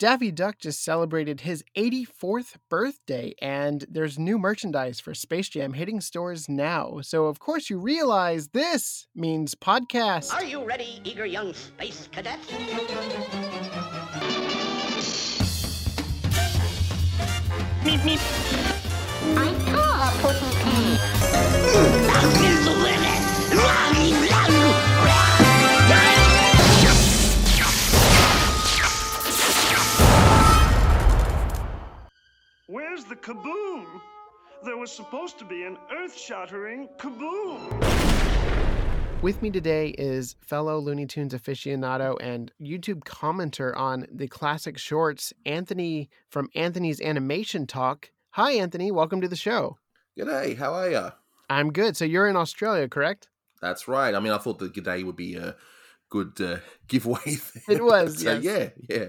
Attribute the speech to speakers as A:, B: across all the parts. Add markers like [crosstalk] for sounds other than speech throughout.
A: Daffy Duck just celebrated his 84th birthday, and there's new merchandise for Space Jam hitting stores now. So, of course, you realize this means podcast.
B: Are you ready, eager young space cadet?
C: Meep, meep.
D: I saw a pussy cat.
B: Is the limit.
E: Where's the kaboom? There was supposed to be an earth shattering kaboom.
A: With me today is fellow Looney Tunes aficionado and YouTube commenter on the classic shorts, Anthony from Anthony's Animation Talk. Hi, Anthony. Welcome to the show.
F: G'day, how are ya?
A: I'm good. So you're in Australia, correct?
F: That's right. I mean, I thought the g'day would be a good uh, [laughs] giveaway. Thing.
A: It was, [laughs]
F: But,
A: yes.
F: yeah, yeah.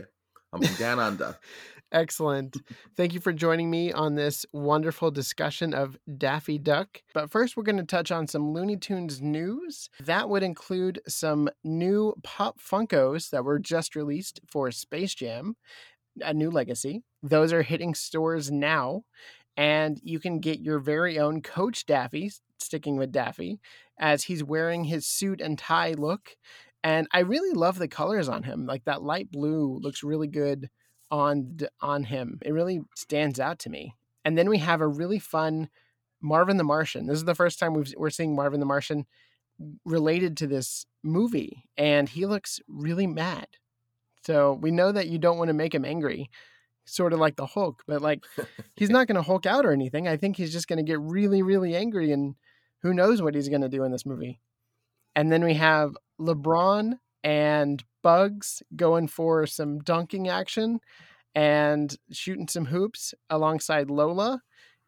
F: I'm down under. [laughs]
A: Excellent. Thank you for joining me on this wonderful discussion of Daffy Duck. But first, we're going to touch on some Looney Tunes news. That would include some new Pop Funkos that were just released for Space Jam, a new legacy. Those are hitting stores now, and you can get your very own Coach Daffy, sticking with Daffy, as he's wearing his suit and tie look. And I really love the colors on him. Like that light blue looks really good on on him. It really stands out to me. And then we have a really fun Marvin the Martian. This is the first time we've, we're seeing Marvin the Martian related to this movie, and he looks really mad. So we know that you don't want to make him angry, sort of like the Hulk, but like he's not going to Hulk out or anything. I think he's just going to get really, really angry, and who knows what he's going to do in this movie. And then we have LeBron and Bugs going for some dunking action and shooting some hoops alongside Lola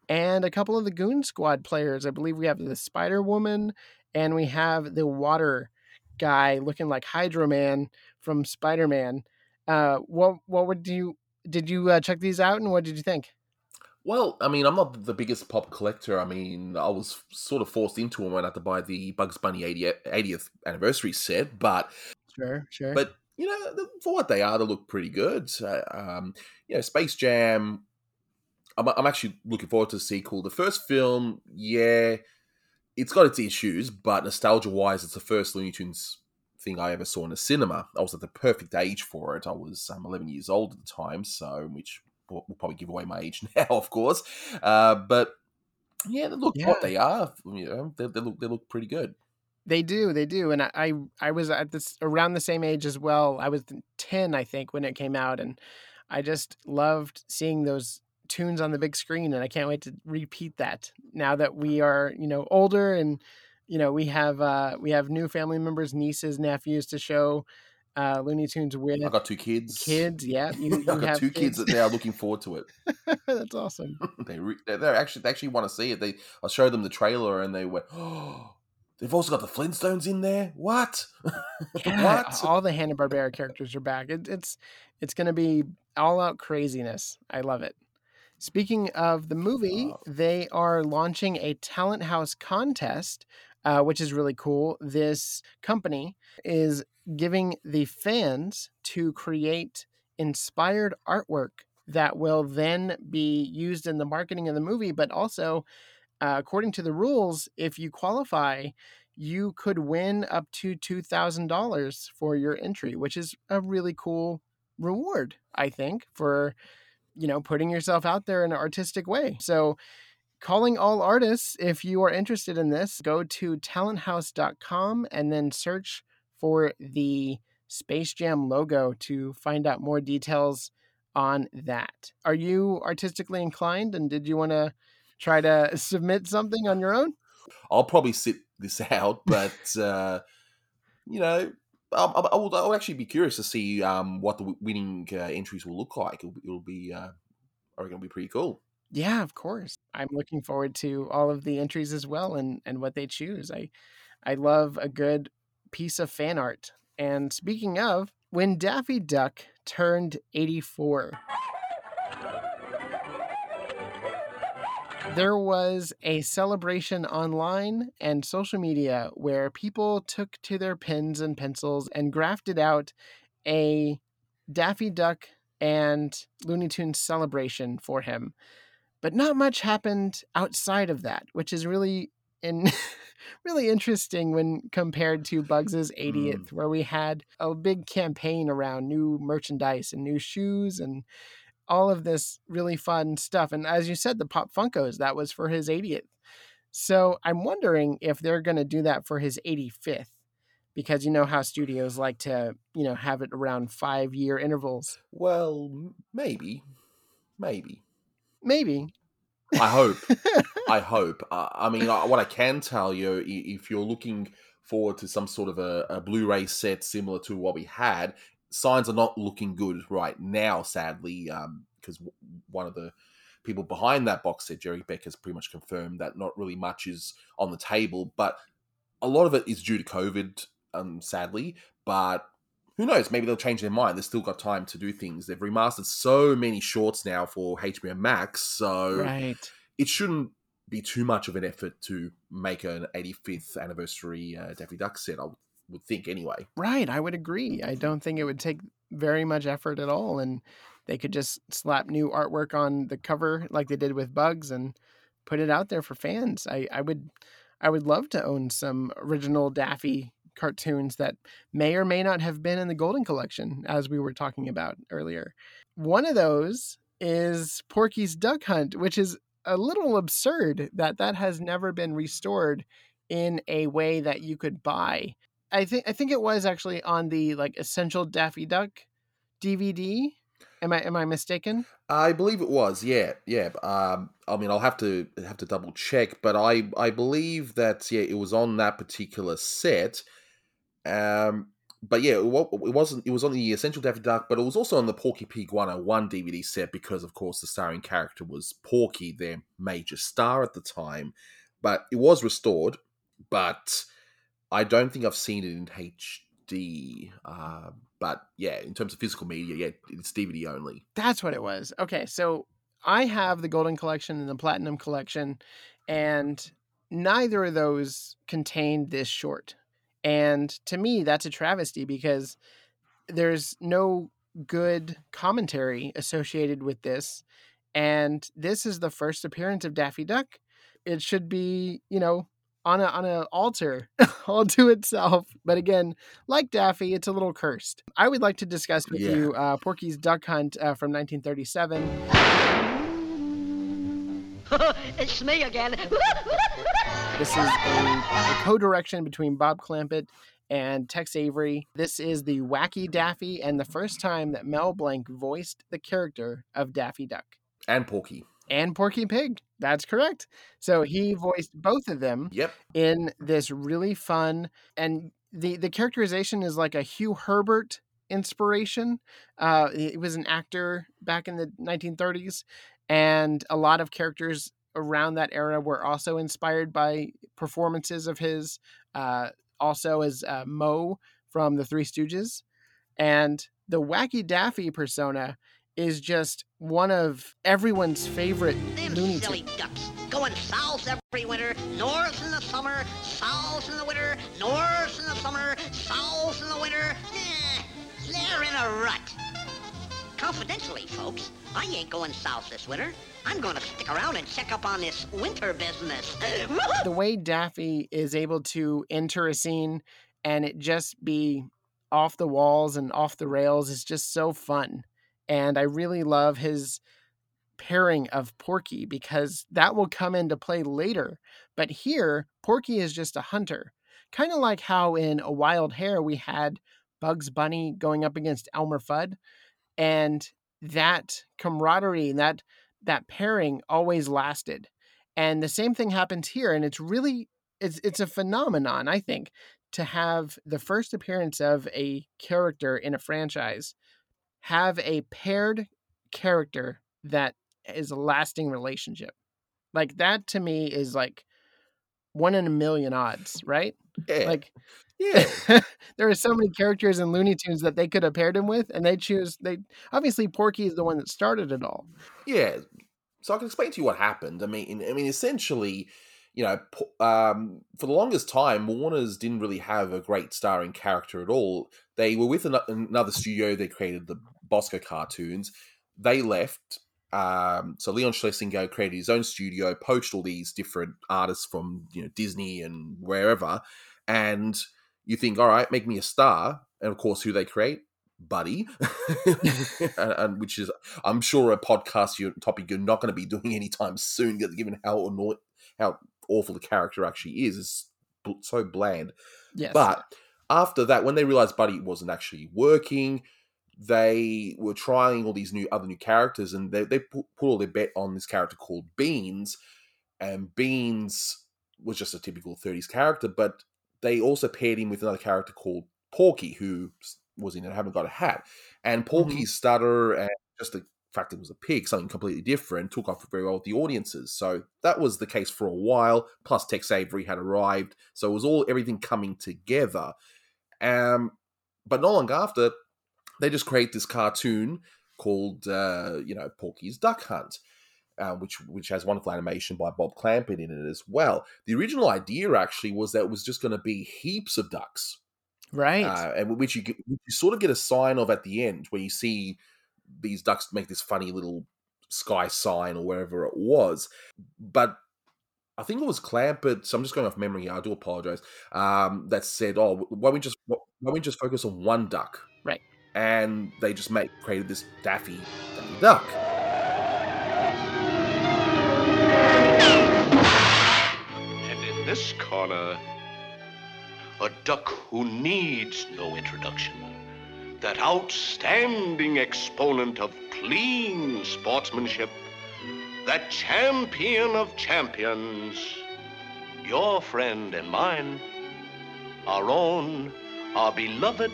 A: and a couple of the Goon Squad players. I believe we have the Spider Woman and we have the water guy looking like Hydro Man from Spider Man. Uh, what what would you did you uh, check these out and what did you think?
F: Well, I mean, I'm not the biggest pop collector. I mean, I was sort of forced into them when I had to buy the Bugs Bunny 80th, 80th anniversary set, but
A: Sure, sure.
F: but you know, for what they are, they look pretty good. Uh, um, you know, Space Jam. I'm, I'm actually looking forward to the sequel. The first film, yeah, it's got its issues, but nostalgia-wise, it's the first Looney Tunes thing I ever saw in a cinema. I was at the perfect age for it. I was um, 11 years old at the time, so which will, will probably give away my age [laughs] now, of course. Uh, but yeah, they look
A: Yeah.
F: what they are. You know, they, they look they look pretty good.
A: They do, they do, and I, I, I was at this around the same age as well. I was ten, I think, when it came out, and I just loved seeing those tunes on the big screen, and I can't wait to repeat that now that we are, you know, older, and you know, we have, uh, we have new family members, nieces, nephews to show uh, Looney Tunes with.
F: I got two kids.
A: kids. Yeah, you,
F: I [laughs]
A: you
F: got
A: have
F: two kids that they are looking forward to it. [laughs]
A: That's awesome.
F: they re- they they actually they actually want to see it. They I showed them the trailer and they went, [gasps] "Oh, they've also got the Flintstones in there. What? [laughs]
A: Yeah,
F: what?
A: all the Hanna Barbera characters are back. It, it's it's going to be all out craziness. I love it. Speaking of the movie,
F: Oh.
A: they are launching a Talenthouse contest, uh, which is really cool. This company is giving the fans to create inspired artwork that will then be used in the marketing of the movie, but also, uh, according to the rules, if you qualify, you could win up to $2,000 for your entry, which is a really cool reward, I think, for you know, putting yourself out there in an artistic way. So, calling all artists, if you are interested in this, go to talenthouse.com and then search for the Space Jam logo to find out more details on that. Are you artistically inclined and did you want to try to submit something on your own?
F: I'll probably sit this [laughs] out, but uh, you know, I, I, I would I would actually be curious to see um, what the winning uh, entries will look like. It'll, it'll be, uh, I reckon, it'll be pretty cool.
A: Yeah, of course. I'm looking forward to all of the entries as well and and what they choose. I I love a good piece of fan art. And speaking of, when Daffy Duck turned 84, there was a celebration online and social media where people took to their pens and pencils and grafted out a Daffy Duck and Looney Tunes celebration for him. But not much happened outside of that, which is really in [laughs] really interesting when compared to Bugs's 80th, mm. where we had a big campaign around new merchandise and new shoes and all of this really fun stuff. And as you said, the Pop Funkos, that was for his 80th. So I'm wondering if they're going to do that for his 85th because you know how studios like to, you know, have it around 5-year intervals.
F: Well, maybe, maybe.
A: Maybe.
F: I hope. [laughs] I hope. Uh, I mean, uh, what I can tell you, if you're looking forward to some sort of a, a Blu-ray set similar to what we had, signs are not looking good right now. Sadly, because w one of the people behind that box set, Jerry Beck, has pretty much confirmed that not really much is on the table. But a lot of it is due to COVID, um, sadly. But who knows? Maybe they'll change their mind. They've still got time to do things. They've remastered so many shorts now for HBO Max, so
A: Right.
F: it shouldn't be too much of an effort to make an 85th anniversary uh, Daffy Duck set. I would- would think anyway.
A: Right, I would agree. I don't think it would take very much effort at all and they could just slap new artwork on the cover like they did with Bugs and put it out there for fans. I, I would I would love to own some original Daffy cartoons that may or may not have been in the Golden Collection as we were talking about earlier. One of those is Porky's Duck Hunt, which is a little absurd that that has never been restored in a way that you could buy. I think I think it was actually on the like Essential Daffy Duck DVD. Am I am I mistaken?
F: I believe it was, yeah, yeah. Um, I mean, I'll have to have to double check, but I I believe that yeah, it was on that particular set. Um, but yeah, it, wasn't. It was on the Essential Daffy Duck, but it was also on the Porky Pig 101 DVD set because, of course, the starring character was Porky, their major star at the time. But it was restored, but I don't think I've seen it in HD. Uh, but yeah, in terms of physical media, yeah, it's DVD only.
A: That's what it was. Okay, so I have the Golden Collection and the Platinum Collection, and neither of those contained this short. And to me, that's a travesty because there's no good commentary associated with this. And this is the first appearance of Daffy Duck. It should be, you know, on a on a altar [laughs] all to itself. But again, like Daffy, it's a little cursed. I would like to discuss with
F: Yeah.
A: you uh, Porky's Duck Hunt uh, from 1937. [laughs]
B: it's me again. [laughs]
A: This is a, a co-direction between Bob Clampett and Tex Avery. This is the Wacky Daffy and the first time that Mel Blanc voiced the character of Daffy Duck
F: And Porky.
A: And Porky Pig. That's correct. So he voiced both of them
F: Yep.
A: in this really fun and the the characterization is like a Hugh Herbert inspiration. Uh, he was an actor back in the 1930s, and a lot of characters around that era were also inspired by performances of his. Uh, also, as uh, Moe from the Three Stooges, and the Wacky Daffy persona is just one of everyone's favorite
B: Them
A: Looney
B: silly
A: Tunes.
B: ducks going south every winter, north in the summer, south in the winter, north in the summer, south in the winter. Eh, they're in a rut. Confidentially, folks, I ain't going south this winter. I'm going to stick around and check up on this winter business. [laughs]
A: the way Daffy is able to enter a scene and it just be off the walls and off the rails is just so fun. And I really love his pairing of Porky because that will come into play later. But here, Porky is just a hunter. Kind of like how in A Wild Hare we had Bugs Bunny going up against Elmer Fudd. And that camaraderie and that that pairing always lasted and the same thing happens here and it's really it's it's a phenomenon i think to have the first appearance of a character in a franchise have a paired character that is a lasting relationship like that to me is like one in a million odds right
F: Yeah.
A: like
F: yeah. [laughs]
A: there are so many characters in Looney Tunes that they could have paired him with, and they choose. They obviously Porky is the one that started it all.
F: Yeah. So I can explain to you what happened. I mean, I mean, essentially, you know, um, for the longest time, Warner's didn't really have a great starring character at all. They were with an- another studio. They created the Bosko cartoons. They left. Um, so Leon Schlesinger created his own studio, poached all these different artists from you know Disney and wherever, and you think, all right, make me a star, and of course, who they create, Buddy, [laughs] and, and which is I'm sure a podcast you topic you're not going to be doing [laughs] anytime soon, given how annoying, how awful the character actually is. It's bl- so bland.
A: Yes.
F: But after that, when they realized Buddy wasn't actually working, they were trying all these new other new characters, and they they put, put all their bet on this character called Beans, and Beans was just a typical 30s character, but they also paired him with another character called Porky, who was in it, haven't got a hat, and Porky's stutter and just the fact it was a pig, something completely different, took off very well with the audiences. So that was the case for a while. Plus, Tex Avery had arrived, so it was all everything coming together. Um, but not long after, they just create this cartoon called, uh, you know, Porky's Duck Hunt. Uh, which which has wonderful animation by Bob Clampett in it as well. The original idea actually was that it was just going to be heaps of ducks,
A: right.
F: uh, and which you, get- you sort of get a sign of at the end where you see these ducks make this funny little sky sign or wherever it was. But I think it was Clampett. So I'm just going off memory. here, I do apologize. Um, that said, oh, why don't we just why don't we just focus on one duck?
A: Right.
F: And they just make created this Daffy, Daffy Duck.
G: And in this corner, a duck who needs no introduction. That outstanding exponent of clean sportsmanship. That champion of champions. Your friend and mine. Our own, our beloved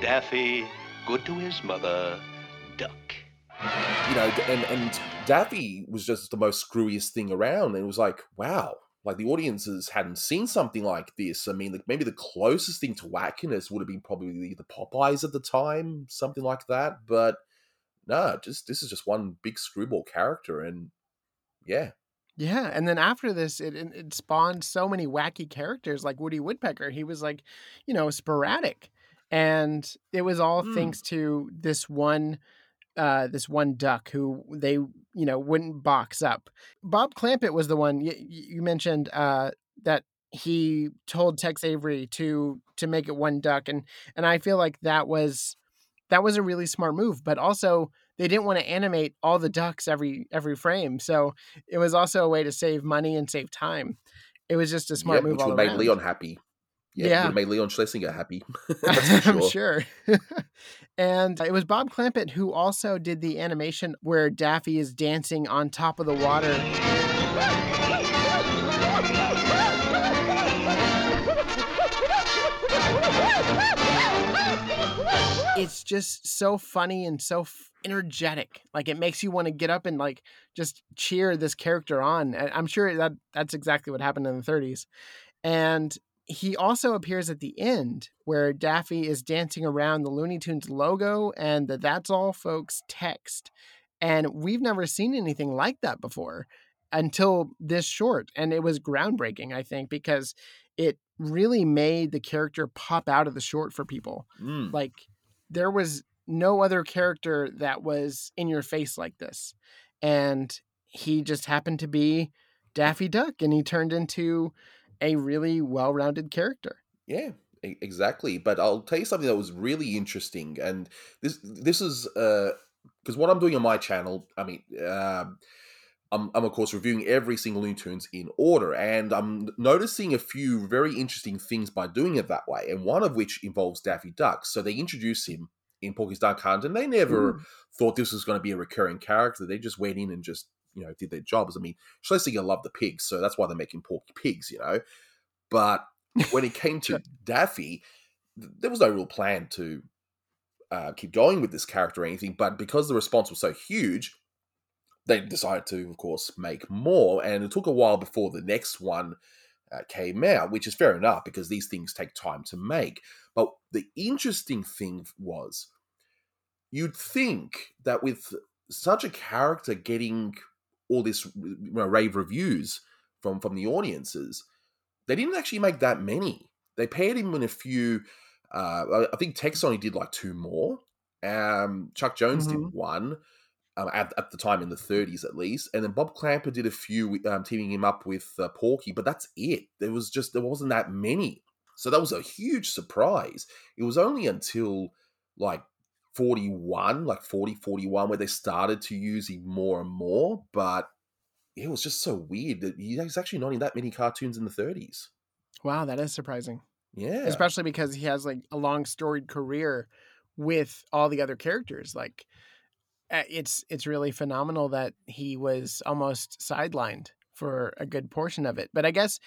G: Daffy, good to his mother, Duck.
F: you know, and and Daffy was just the most screwiest thing around. And it was like, wow, like the audiences hadn't seen something like this. I mean, like maybe the closest thing to wackiness would have been probably the Popeyes at the time, something like that. But no, just this is just one big screwball character, and yeah,
A: Yeah, and then after this, it it it spawned so many wacky characters like Woody Woodpecker. He was like, you know, sporadic, and it was all
F: Mm.
A: thanks to this one, uh, this one duck who they you know wouldn't box up. Bob Clampett was the one you, you mentioned uh, that he told Tex Avery to to make it one duck, and and I feel like that was that was a really smart move, but also they didn't want to animate all the ducks every every frame, so it was also a way to save money and save time. It was just a smart
F: yeah,
A: move
F: which
A: all
F: would made. Leon happy. Yeah,
A: Yeah.
F: made Leon Schlesinger happy. [laughs] [laughs]
A: I'm
F: sure.
A: sure. [laughs] and it was Bob Clampett who also did the animation where Daffy is dancing on top of the water. It's just so funny and so f- energetic. Like it makes you want to get up and like just cheer this character on. I'm sure that that's exactly what happened in the 30s. And he also appears at the end where Daffy is dancing around the Looney Tunes logo and the That's All Folks text. And we've never seen anything like that before until this short. And it was groundbreaking, I think, because it really made the character pop out of the short for people.
F: Mm.
A: Like there was no other character that was in your face like this. And he just happened to be Daffy Duck and he turned into a really well-rounded character.
F: Yeah, exactly. But I'll tell you something that was really interesting, and this this is because what I'm doing on my channel. I mean, um, I'm I'm of course reviewing every single Looney Tunes in order, and I'm noticing a few very interesting things by doing it that way. And one of which involves Daffy Duck. So they introduce him in Porky's Duck Hunt, and they never thought this was going to be a recurring character. They just went in and just you know did their jobs. I mean, Schlesinger loved the pigs, so that's why they're making Porky pigs, you know. But when it came [laughs] to Daffy, there was no real plan to uh, keep going with this character or anything. But because the response was so huge, they decided to, of course, make more. And it took a while before the next one uh, came out, which is fair enough because these things take time to make. But the interesting thing was, you'd think that with such a character getting all this you know, rave reviews from from the audiences, they didn't actually make that many. They paired him in a few. Uh, I- think Tex only did like two more, Um, Chuck Jones
A: Mhm.
F: did one um, at, at the time in the 30s at least, and then Bob Clampett did a few, um, teaming him up with uh, Porky, but that's it. There was just there wasn't that many, so that was a huge surprise. It was only until like 41, like 40, 41, where they started to use him more and more, but it was just so weird that he's actually not in that many cartoons in the 30s.
A: Wow, that is surprising.
F: Yeah.
A: Especially because he has like a long storied career with all the other characters. Like it's it's really phenomenal that he was almost sidelined for a good portion of it. But I guess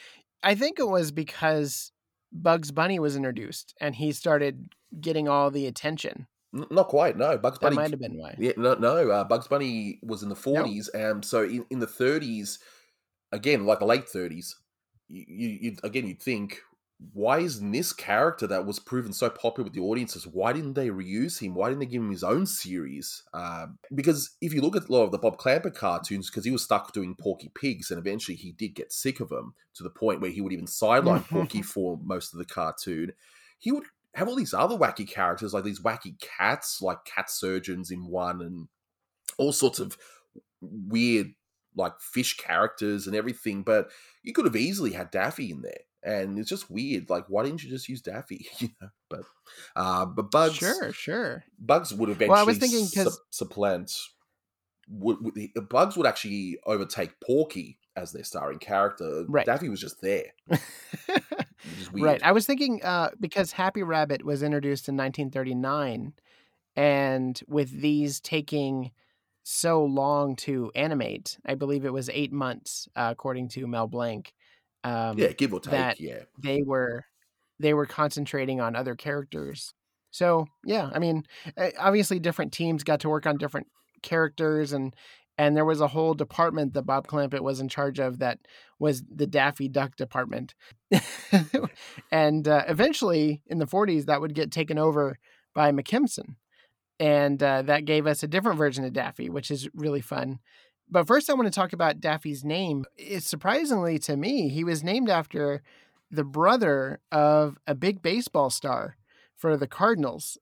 A: I think it was because Bugs Bunny was introduced and he started getting all the attention.
F: Not quite, no. Bugs
A: That
F: Bunny
A: might have been why.
F: Yeah, no, no. Uh, Bugs Bunny was in the forties, and so in, in the thirties, again, like the late thirties, you, you you'd, again you'd think, why isn't this character that was proven so popular with the audiences? Why didn't they reuse him? Why didn't they give him his own series? Um, because if you look at a lot of the Bob Clampett cartoons, because he was stuck doing Porky Pigs, and eventually he did get sick of them to the point where he would even sideline [laughs] Porky for most of the cartoon. He would have all these other wacky characters, like these wacky cats, like cat surgeons in one, and all sorts of weird, like fish characters and everything. But you could have easily had Daffy in there, and it's just weird. Like, why didn't you just use Daffy? [laughs] you know, but uh, but Bugs,
A: Sure, sure.
F: Bugs would eventually
A: Well, I was thinking
F: sup- supplant. Would, would the, Bugs would actually overtake Porky as their starring character.
A: Right.
F: Daffy was just there. [laughs] Which is weird.
A: Right. I was thinking uh, because Happy Rabbit was introduced in 1939, and with these taking so long to animate, I believe it was eight months, uh, according to Mel Blanc. Um,
F: yeah, give or take.
A: that-
F: yeah.
A: they were they were concentrating on other characters. So yeah, I mean, uh, obviously different teams got to work on different characters and and there was a whole department that Bob Clampett was in charge of that was the Daffy Duck department. [laughs] and uh, eventually in the 40s that would get taken over by McKimson. And uh, that gave us a different version of Daffy, which is really fun. But first I want to talk about Daffy's name. It's surprisingly to me, he was named after the brother of a big baseball star for the Cardinals.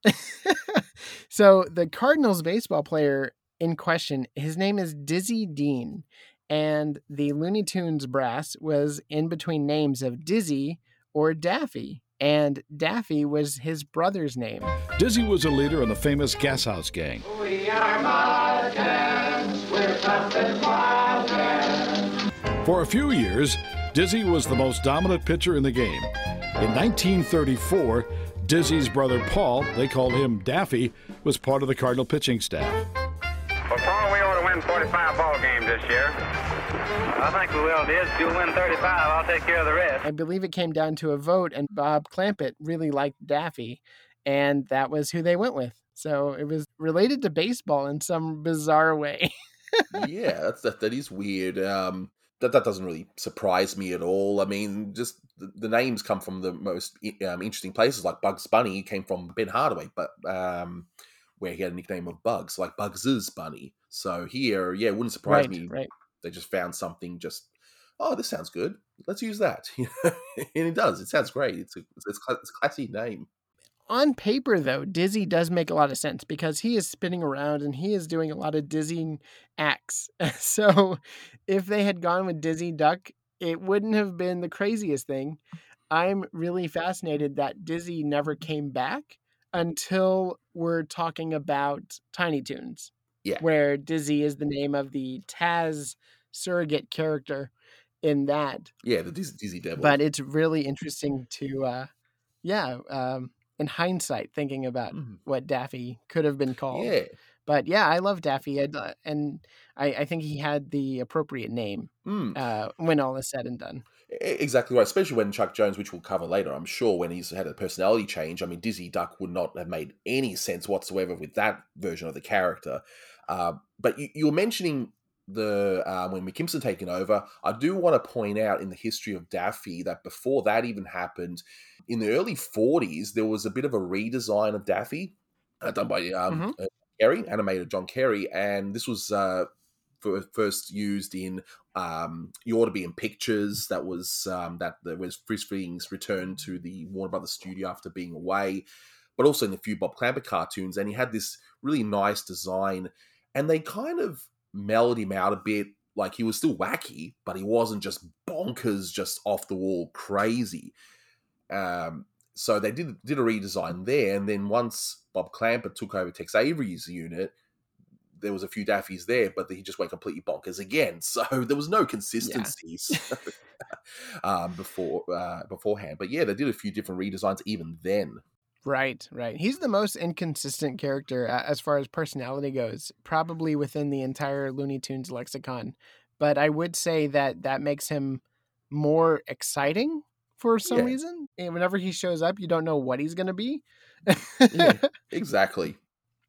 A: [laughs] so the Cardinals baseball player in question, his name is Dizzy Dean. And the Looney Tunes brass was in between names of Dizzy or Daffy. And Daffy was his brother's name.
C: Dizzy was a leader in the famous Gas House Gang. We are Muttons, we're tough and wild. For a few years, Dizzy was the most dominant pitcher in the game. In 1934, Dizzy's brother Paul, they called him Daffy, was part of the Cardinal pitching staff.
H: Win 45 ball games this year. I think we will, Diz. If you'll win 35, I'll take care of the rest.
A: I believe it came down to a vote, and Bob Clampett really liked Daffy, and that was who they went with. So it was related to baseball in some bizarre way. [laughs]
F: yeah, that's that. That is weird. Um, that that doesn't really surprise me at all. I mean, just the, the names come from the most um, interesting places. Like Bugs Bunny came from Ben Hardaway, but um, where he had a nickname of Bugs, like Bugs's Bunny. So here, yeah, it wouldn't surprise
A: right,
F: me.
A: right.
F: They just found something. Just oh, this sounds good. Let's use that. [laughs] and it does. It sounds great. It's a it's, it's a classy name.
A: On paper, though, Dizzy does make a lot of sense because he is spinning around and he is doing a lot of dizzying acts. [laughs] so if they had gone with Dizzy Duck, it wouldn't have been the craziest thing. I'm really fascinated that Dizzy never came back until we're talking about Tiny Toons.
F: Yeah.
A: Where Dizzy is the name of the Taz surrogate character in that.
F: Yeah, the Dizzy, Dizzy Devil.
A: But it's really interesting to, uh, yeah, um, in hindsight, thinking about
F: Mhm.
A: what Daffy could have been called.
F: yeah.
A: But yeah, I love Daffy, I'd, uh, and I, I think he had the appropriate name
F: Mm.
A: uh, when all is said and done.
F: Exactly right, especially when Chuck Jones, which we'll cover later, I'm sure when he's had a personality change. I mean, Dizzy Duck would not have made any sense whatsoever with that version of the character. Uh, but you, you were mentioning the uh, when McKimson taken over. I do want to point out in the history of Daffy that before that even happened, in the early 40s, there was a bit of a redesign of Daffy uh, done by um, uh, Carey, animator John Carey, and this was uh, first used in um, You Ought to Be in Pictures. That was um, that there was Freleng's return to the Warner Brothers studio after being away. but also in a few Bob Clampett cartoons, and he had this really nice design, and they kind of mellowed him out a bit. Like he was still wacky, but he wasn't just bonkers, just off the wall crazy. Um, so they did did a redesign there, and then once Bob Clampett took over Tex Avery's unit, there was a few Daffies there, but he just went completely bonkers again. [laughs] So there was no consistencies [laughs] um, before uh, beforehand. But yeah, they did a few different redesigns even then.
A: Right, right. He's the most inconsistent character as far as personality goes, probably within the entire Looney Tunes lexicon. But I would say that that makes him more exciting for some
F: Yeah.
A: reason. And whenever he shows up, you don't know what he's going to be.
F: Yeah, [laughs] exactly.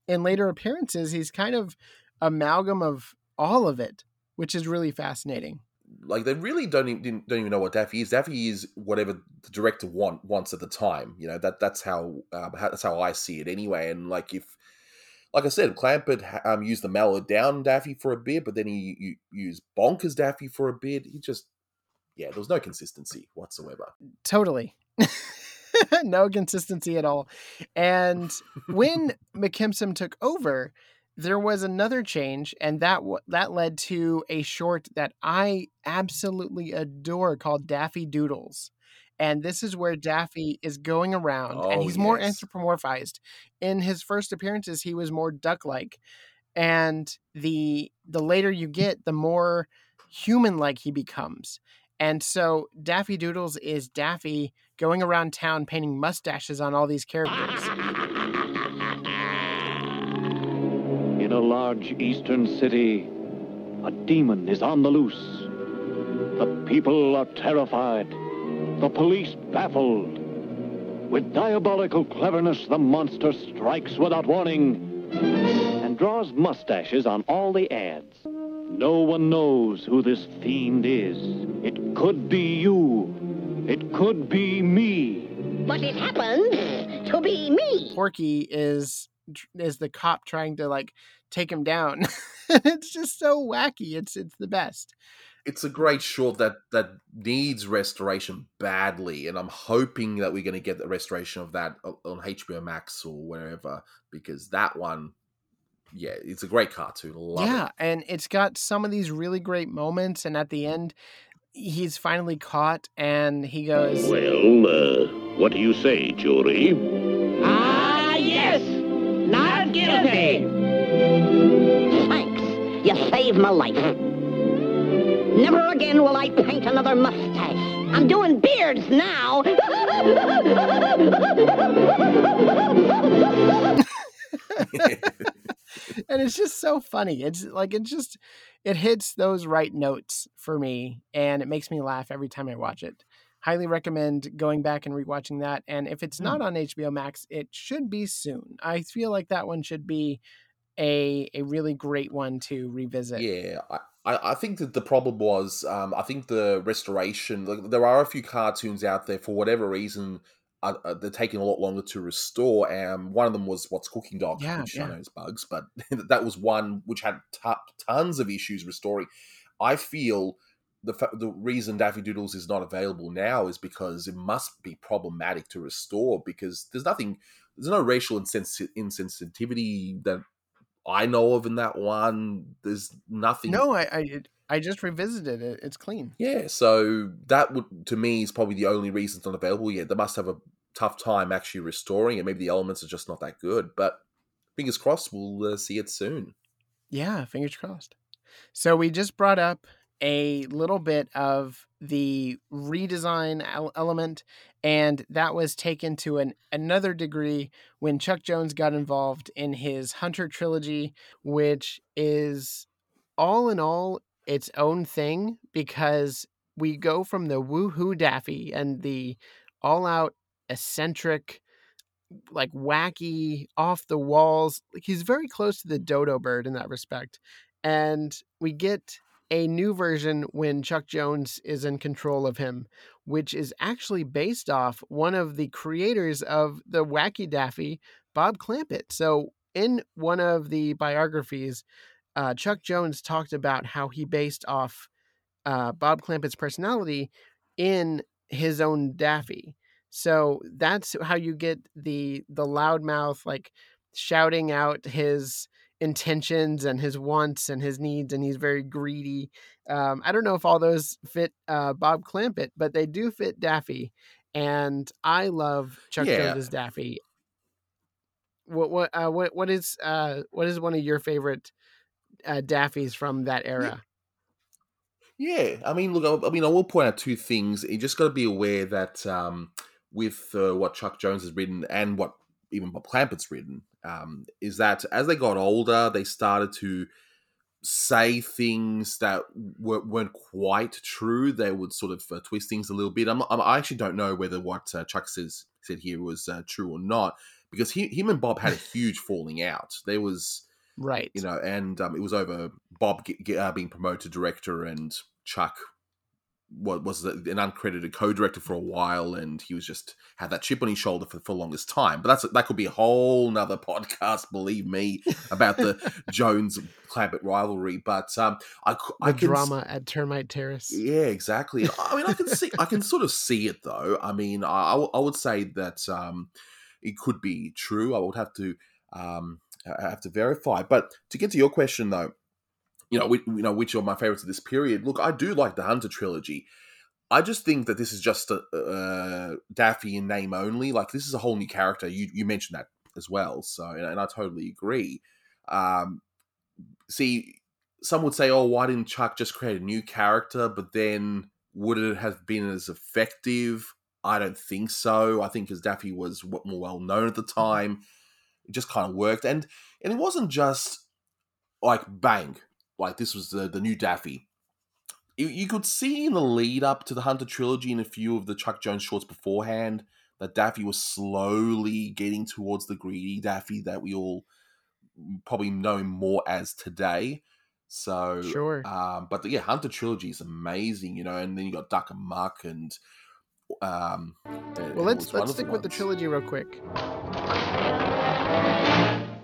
A: In later appearances, he's kind of amalgam of all of it, which is really fascinating.
F: Like they really don't even didn't- don't even know what Daffy is. Daffy is whatever the director want wants at the time. You know that that's how, uh, how that's how I see it anyway. And like if, like I said, Clampett um, used the mellowed down Daffy for a bit, but then he you, used bonkers Daffy for a bit. He just yeah, there was no consistency whatsoever.
A: Totally. [laughs] no consistency at all. And when [laughs] McKimson took over, there was another change, and that w- that led to a short that I absolutely adore called Daffy Doodles. And this is where Daffy is going around, and
F: Oh,
A: he's more anthropomorphized. In his first appearances, he was more duck-like, and the the later you get, the more human-like he becomes. And so Daffy Doodles is Daffy going around town painting mustaches on all these characters.
I: A large eastern city, a demon is on the loose. The people are terrified, the police baffled. With diabolical cleverness, the monster strikes without warning and draws mustaches on all the ads. No one knows who this fiend is. It could be you. It could be me.
D: But it happens to be me.
A: Porky is is the cop trying to like take him down. [laughs] it's just so wacky. It's it's the best.
F: It's a great short that that needs restoration badly, and I'm hoping that we're going to get the restoration of that on HBO Max or wherever because that one, yeah, it's a great cartoon. Love
A: yeah,
F: it.
A: and it's got some of these really great moments and at the end he's finally caught and he goes
I: Well, uh, what do you say, jury?
D: Ah, yes. Not guilty. Thanks. You saved my life. Never again will I paint another mustache. I'm doing beards now. [laughs]
A: and it's just so funny. It's like it just it hits those right notes for me and it makes me laugh every time I watch it. Highly recommend going back and rewatching that. And if it's hmm. not on HBO Max, it should be soon. I feel like that one should be a a really great one to revisit.
F: Yeah, I, I think that the problem was, um, I think the restoration. Like, there are a few cartoons out there for whatever reason. Uh, uh, they're taking a lot longer to restore. And one of them was What's Cooking Doc,
A: Yeah,
F: which
A: yeah.
F: I know is bugs, but [laughs] that was one which had t- tons of issues restoring. I feel the fa- the reason Daffy Doodles is not available now is because it must be problematic to restore because there's nothing, there's no racial insensi- insensitivity that I know of in that one. There's nothing.
A: No, I I, it- I just revisited it. It's clean.
F: Yeah, so that would to me is probably the only reason it's not available yet. They must have a tough time actually restoring it. Maybe the elements are just not that good, but fingers crossed we'll uh, see it soon.
A: Yeah, fingers crossed. So we just brought up a little bit of the redesign element, and that was taken to an another degree when Chuck Jones got involved in his Hunter trilogy, which is all in all its own thing because we go from the woohoo Daffy and the all out eccentric like wacky off the walls like he's very close to the dodo bird in that respect and we get a new version when Chuck Jones is in control of him which is actually based off one of the creators of the wacky daffy Bob Clampett. So in one of the biographies uh, Chuck Jones talked about how he based off uh, Bob Clampett's personality in his own Daffy. So that's how you get the the loudmouth like shouting out his intentions and his wants and his needs, and he's very greedy. Um, I don't know if all those fit uh, Bob Clampett, but they do fit Daffy, and I love Chuck
F: Yeah.
A: Jones as Daffy. What what uh, what what is uh, what is one of your favorite uh, Daffys from that era?
F: Yeah, I mean, look, I, I mean, I will point out two things. You just got to be aware that um, with uh, what Chuck Jones has written and what even Bob Clampett's written, um, is that as they got older, they started to say things that were, weren't quite true. They would sort of uh, twist things a little bit. I'm, I'm, I actually don't know whether what uh, Chuck says said here was uh, true or not, because he, him and Bob had a huge [laughs] falling out. There was
A: Right.
F: you know, and um, it was over Bob ge- ge- uh, being promoted to director and Chuck what was an uncredited co-director for a while, and he was just had that chip on his shoulder for, for the longest time. But that's that could be a whole nother [laughs] podcast, believe me, about the [laughs] Jones Clampett rivalry. But um, I I can
A: drama at Termite Terrace.
F: yeah, exactly. I mean, I can see, I can sort of see it though. I mean, i, I would say that um, it could be true. I would have to, um, I have to verify. But to get to your question though, you know, which, you know, which are my favorites of this period? Look, I do like the Hunter trilogy. I just think that this is just a uh, Daffy in name only. Like this is a whole new character. You you mentioned that as well. So, and, and I totally agree. Um, see, some would say, "Oh, why didn't Chuck just create a new character?" But then, would it have been as effective? I don't think so. I think as Daffy was more well known at the time, it just kind of worked, and and it wasn't just like bang, like this was the the new Daffy. You, you could see in the lead up to the Hunter trilogy and a few of the Chuck Jones shorts beforehand that Daffy was slowly getting towards the greedy Daffy that we all probably know more as today. So
A: Sure.
F: um, but the, yeah, Hunter trilogy is amazing, you know, and then you got Duck Amuck and um.
A: Well, let's let's stick with the trilogy real quick.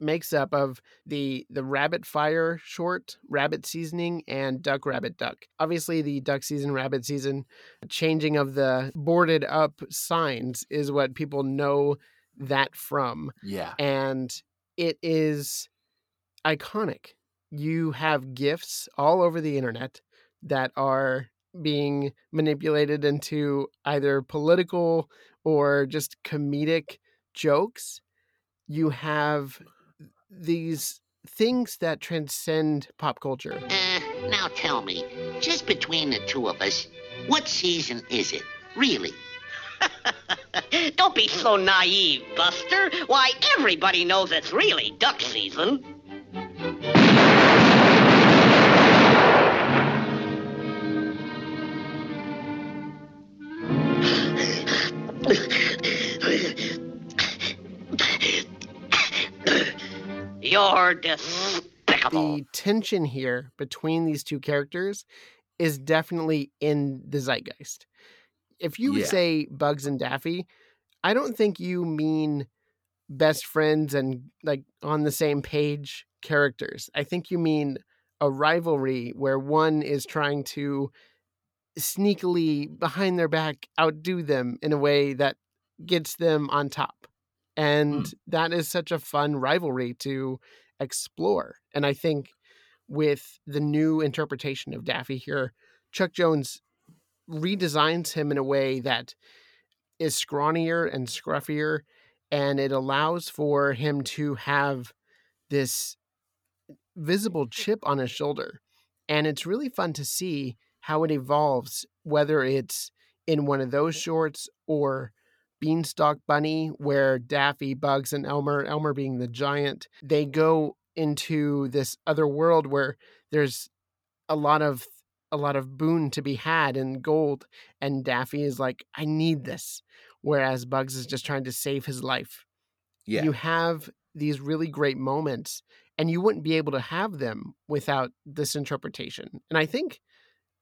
A: makes up of the the Rabbit Fire short, Rabbit Seasoning, and Duck Rabbit Duck. Obviously, the Duck Season, Rabbit Season, changing of the boarded up signs is what people know that from,
F: Yeah.
A: and it is iconic. You have GIFs all over the internet that are being manipulated into either political or just comedic jokes. You have these things that transcend pop culture.
J: Uh, now tell me, just between the two of us, what season is it? Really? [laughs]
B: Don't be so naive, Buster. Why, everybody knows it's really duck season. You're despicable.
A: The tension here between these two characters is definitely in the zeitgeist. If you
F: Yeah.
A: say Bugs and Daffy, I don't think you mean best friends and like on the same page characters. I think you mean a rivalry where one is trying to sneakily behind their back outdo them in a way that gets them on top. And mm. that is such a fun rivalry to explore. And I think with the new interpretation of Daffy here, Chuck Jones redesigns him in a way that is scrawnier and scruffier, and it allows for him to have this visible [laughs] chip on his shoulder. And it's really fun to see how it evolves, whether it's in one of those shorts or Beanstalk Bunny, where Daffy, Bugs, and Elmer, Elmer being the giant, they go into this other world where there's a lot of a lot of boon to be had and gold and Daffy is like I need this whereas Bugs is just trying to save his life.
F: Yeah.
A: You have these really great moments and you wouldn't be able to have them without this interpretation. And I think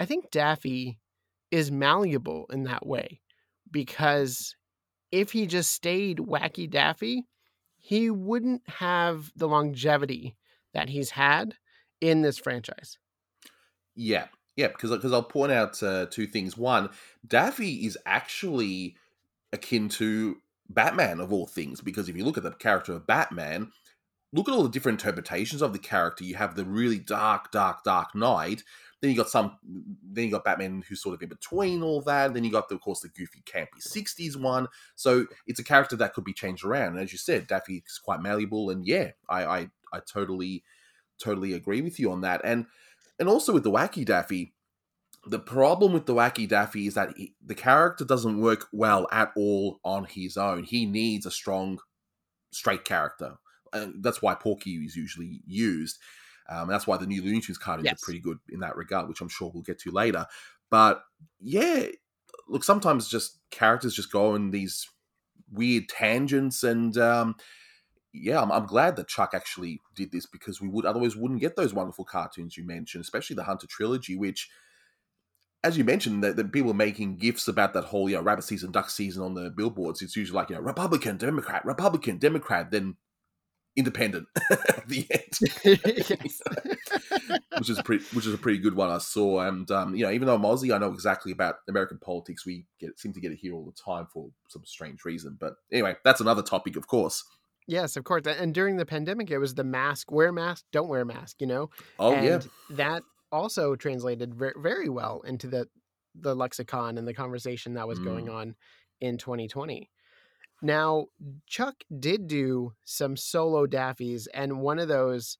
A: I think Daffy is malleable in that way because if he just stayed wacky Daffy, he wouldn't have the longevity that he's had in this franchise.
F: Yeah, yeah, because because I'll point out uh, two things. One, Daffy is actually akin to Batman of all things, because if you look at the character of Batman, look at all the different interpretations of the character. You have the really dark, dark, dark Knight. Then you got some. Then you got Batman, who's sort of in between all that. Then you got, the, of course, the goofy, campy '60s one. So it's a character that could be changed around. And as you said, Daffy is quite malleable. And yeah, I, I, I totally, totally agree with you on that. And and also with the Wacky Daffy, the problem with the Wacky Daffy is that he, the character doesn't work well at all on his own. He needs a strong, straight character. And that's why Porky is usually used. Um, that's why the new Looney Tunes cartoons yes. are pretty good in that regard, which I'm sure we'll get to later. But yeah, look, sometimes just characters just go in these weird tangents, and um, yeah, I'm, I'm, glad that Chuck actually did this because we would otherwise wouldn't get those wonderful cartoons you mentioned, especially the Hunter trilogy, which. As you mentioned, that, that people making gifs about that whole, you know, rabbit season, duck season on the billboards. It's usually like, you know, Republican, Democrat, Republican, Democrat. Then independent [laughs] at the end, [laughs] which is pretty, which is a pretty good one I saw. And um, you know, even though I'm Aussie, I know exactly about American politics. We get seem to get it here all the time for some strange reason. But anyway, that's another topic, of course.
A: Yes, of course. And during the pandemic, it was the mask, wear mask, don't wear mask. You know.
F: Oh
A: and
F: yeah.
A: That also translated very well into the the lexicon and the conversation that was mm. going on in 2020. Now, Chuck did do some solo Daffies, and one of those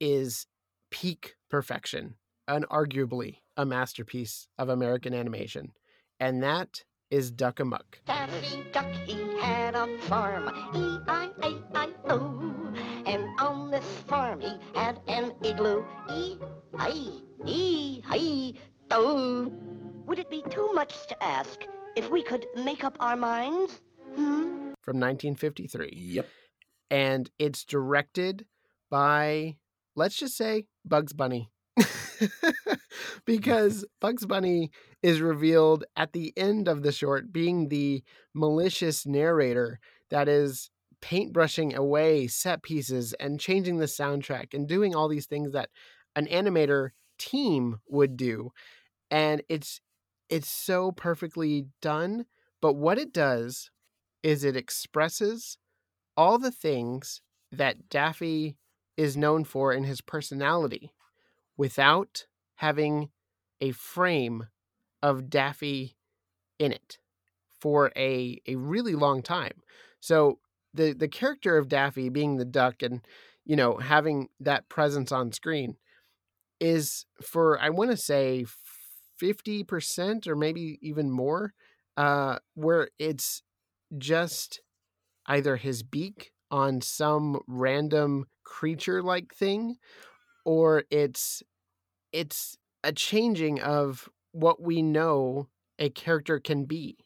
A: is peak perfection, unarguably a masterpiece of American animation, and that is Duck Amuck.
D: Daffy Duck, he had a farm, E-I-A-I-O, and on this farm he had an igloo, E-I-E-I-O. Would it be too much to ask if we could make up our minds?
A: Hmm? From 1953.
F: Yep.
A: And it's directed by, let's just say, Bugs Bunny. [laughs] because [laughs] Bugs Bunny is revealed at the end of the short being the malicious narrator that is paintbrushing away set pieces and changing the soundtrack and doing all these things that an animator team would do and it's it's so perfectly done but what it does is it expresses all the things that Daffy is known for in his personality without having a frame of Daffy in it for a, a really long time. So the the character of Daffy being the duck and you know having that presence on screen is for I want to say 50% or maybe even more uh where it's just either his beak on some random creature like thing or it's it's a changing of what we know a character can be.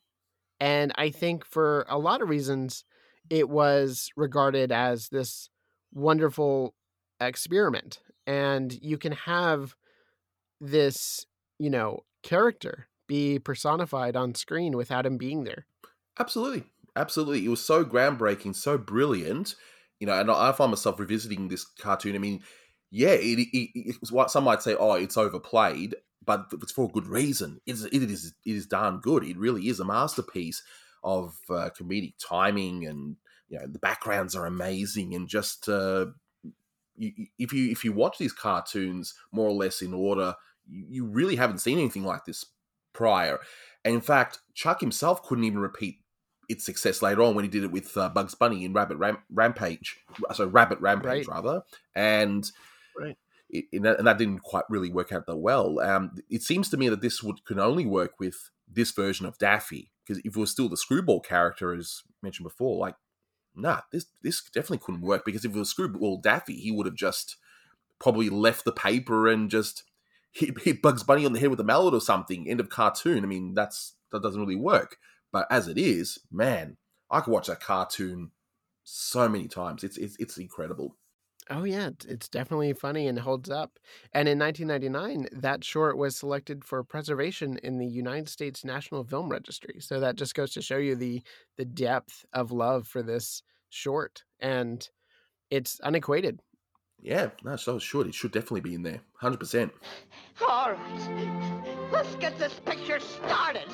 A: And i think for a lot of reasons it was regarded as this wonderful experiment. And you can have this you know character be personified on screen without him being there
F: Absolutely, absolutely. It was so groundbreaking, so brilliant. You know, and I find myself revisiting this cartoon. I mean, yeah, it, it, it was what some might say. Oh, it's overplayed, but it's for a good reason. It is, it is, it is darn good. It really is a masterpiece of uh, comedic timing, and you know, the backgrounds are amazing, and just uh, if you if you watch these cartoons more or less in order, you really haven't seen anything like this prior. And in fact, Chuck himself couldn't even repeat its success later on when he did it with uh, Bugs Bunny in Rabbit Ram- Rampage, so Rabbit Rampage right. rather, and
A: right.
F: It, and that didn't quite really work out that well. Um, it seems to me that this would can only work with this version of Daffy because if it was still the Screwball character, as mentioned before, like nah, this this definitely couldn't work because if it was Screwball Daffy, he would have just probably left the paper and just hit, [laughs] hit Bugs Bunny on the head with a mallet or something. End of cartoon. I mean, that's that doesn't really work. But as it is, man, I could watch that cartoon so many times. It's it's, it's incredible.
A: Oh yeah, it's- it's definitely funny and holds up. And in 1999, that short was selected for preservation in the United States National Film Registry. So that just goes to show you the the depth of love for this short, and it's unequated.
F: Yeah, no, so it should. It should definitely be in there. 100%.
B: All right, let's get this picture started.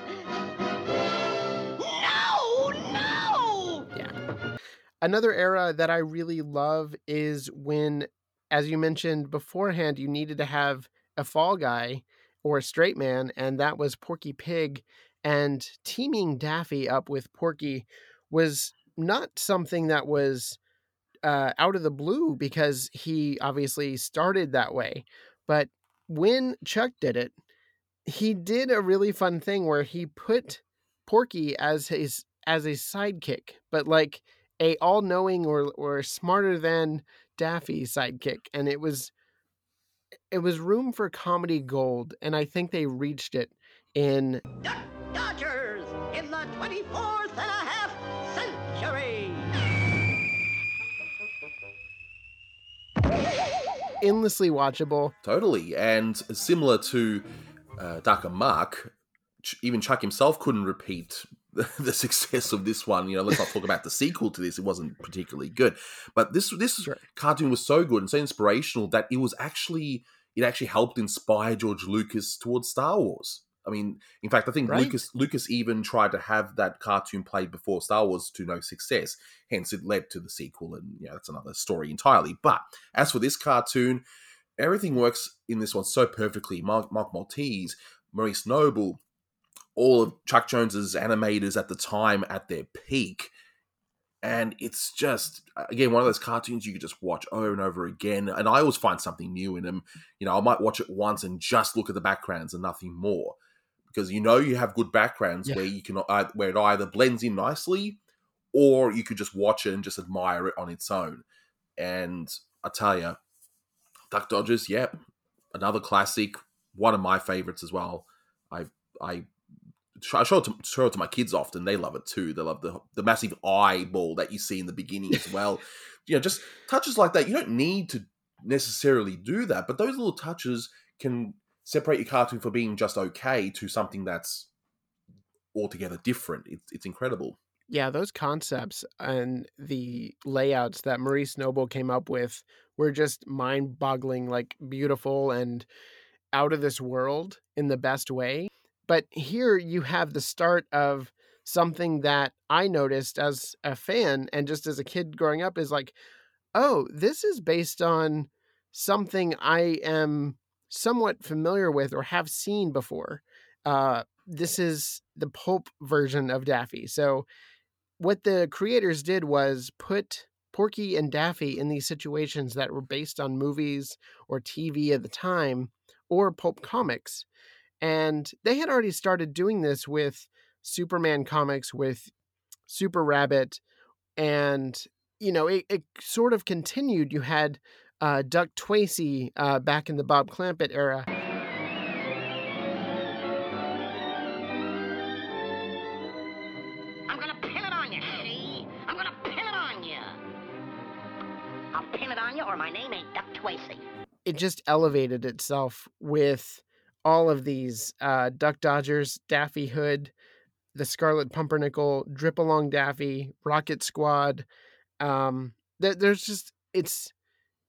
A: Another era that I really love is when, as you mentioned beforehand, you needed to have a fall guy or a straight man, and that was Porky Pig. And teaming Daffy up with Porky was not something that was uh, out of the blue because he obviously started that way. But when Chuck did it, he did a really fun thing where he put Porky as his as a sidekick, but like a all-knowing or or smarter than Daffy sidekick, and it was it was room for comedy gold, and I think they reached it in
B: Dodgers in the 24th and a half century.
A: endlessly watchable.
F: Totally. And similar to uh, Duck Amuck, Ch- even Chuck himself couldn't repeat [laughs] the success of this one. You know, let's not talk about the sequel to this. It wasn't particularly good. But this this cartoon was so good and so inspirational that it was actually it actually helped inspire George Lucas towards Star Wars. I mean, in fact, I think
A: Right.
F: Lucas Lucas even tried to have that cartoon played before Star Wars to no success. Hence, it led to the sequel, and yeah, that's another story entirely. But as for this cartoon, everything works in this one so perfectly. Mark, Mark Maltese, Maurice Noble, all of Chuck Jones's animators at the time at their peak. And it's just again one of those cartoons you could just watch over and over again. And I always find something new in them. You know, I might watch it once and just look at the backgrounds and nothing more, because you know you have good backgrounds
A: Yeah.
F: where you can uh, where it either blends in nicely, or you could just watch it and just admire it on its own. And I tell you, Duck Dodgers, yep, another classic, one of my favorites as well. I I I show it to show it to my kids often. They love it too. They love the the massive eyeball that you see in the beginning as well. you know, just touches like that. You don't need to necessarily do that, but those little touches can separate your cartoon from being just okay to something that's altogether different. It's it's incredible.
A: Yeah, those concepts and the layouts that Maurice Noble came up with were just mind-boggling, like beautiful and out of this world in the best way. But here you have the start of something that I noticed as a fan and just as a kid growing up is like, oh, this is based on something I am somewhat familiar with or have seen before. Uh, this is the pulp version of Daffy. So what the creators did was put Porky and Daffy in these situations that were based on movies or TV at the time or pulp comics. And they had already started doing this with Superman comics, with Super Rabbit, and you know, it, it sort of continued. You had uh, Duck Tracy uh, back in the Bob Clampett era.
J: I'm gonna pin it on you, see? I'm gonna pin it on you. I'll pin it on you, or my name ain't Duck Tracy.
A: it just elevated itself with all of these uh, Duck Dodgers, Daffy Hood, the Scarlet Pumpernickel, Drip Along Daffy, Rocket Squad. Um, there, there's just it's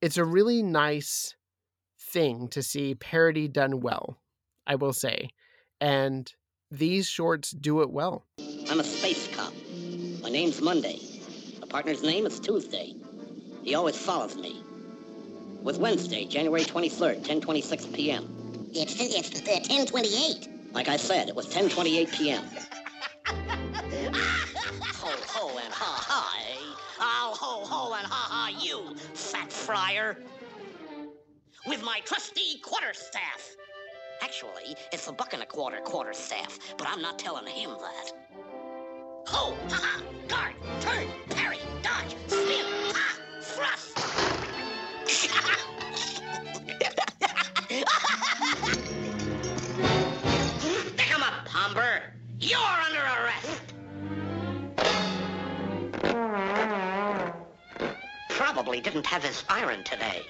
A: it's a really nice thing to see parody done well. I will say, and these shorts do it well.
D: I'm a space cop. My name's Monday. My partner's name is Tuesday. He always follows me. With Wednesday, January 23rd, 10:26 p.m.
J: It's, it's uh, 1028.
D: Like I said, it was 10:28 p.m. [laughs] ho ho and ha ha, eh? I'll ho ho and ha ha you, fat friar. With my trusty quarterstaff. Actually, it's a buck and a quarter quarterstaff, but I'm not telling him that. Ho, ha ha, guard,
B: have his iron today.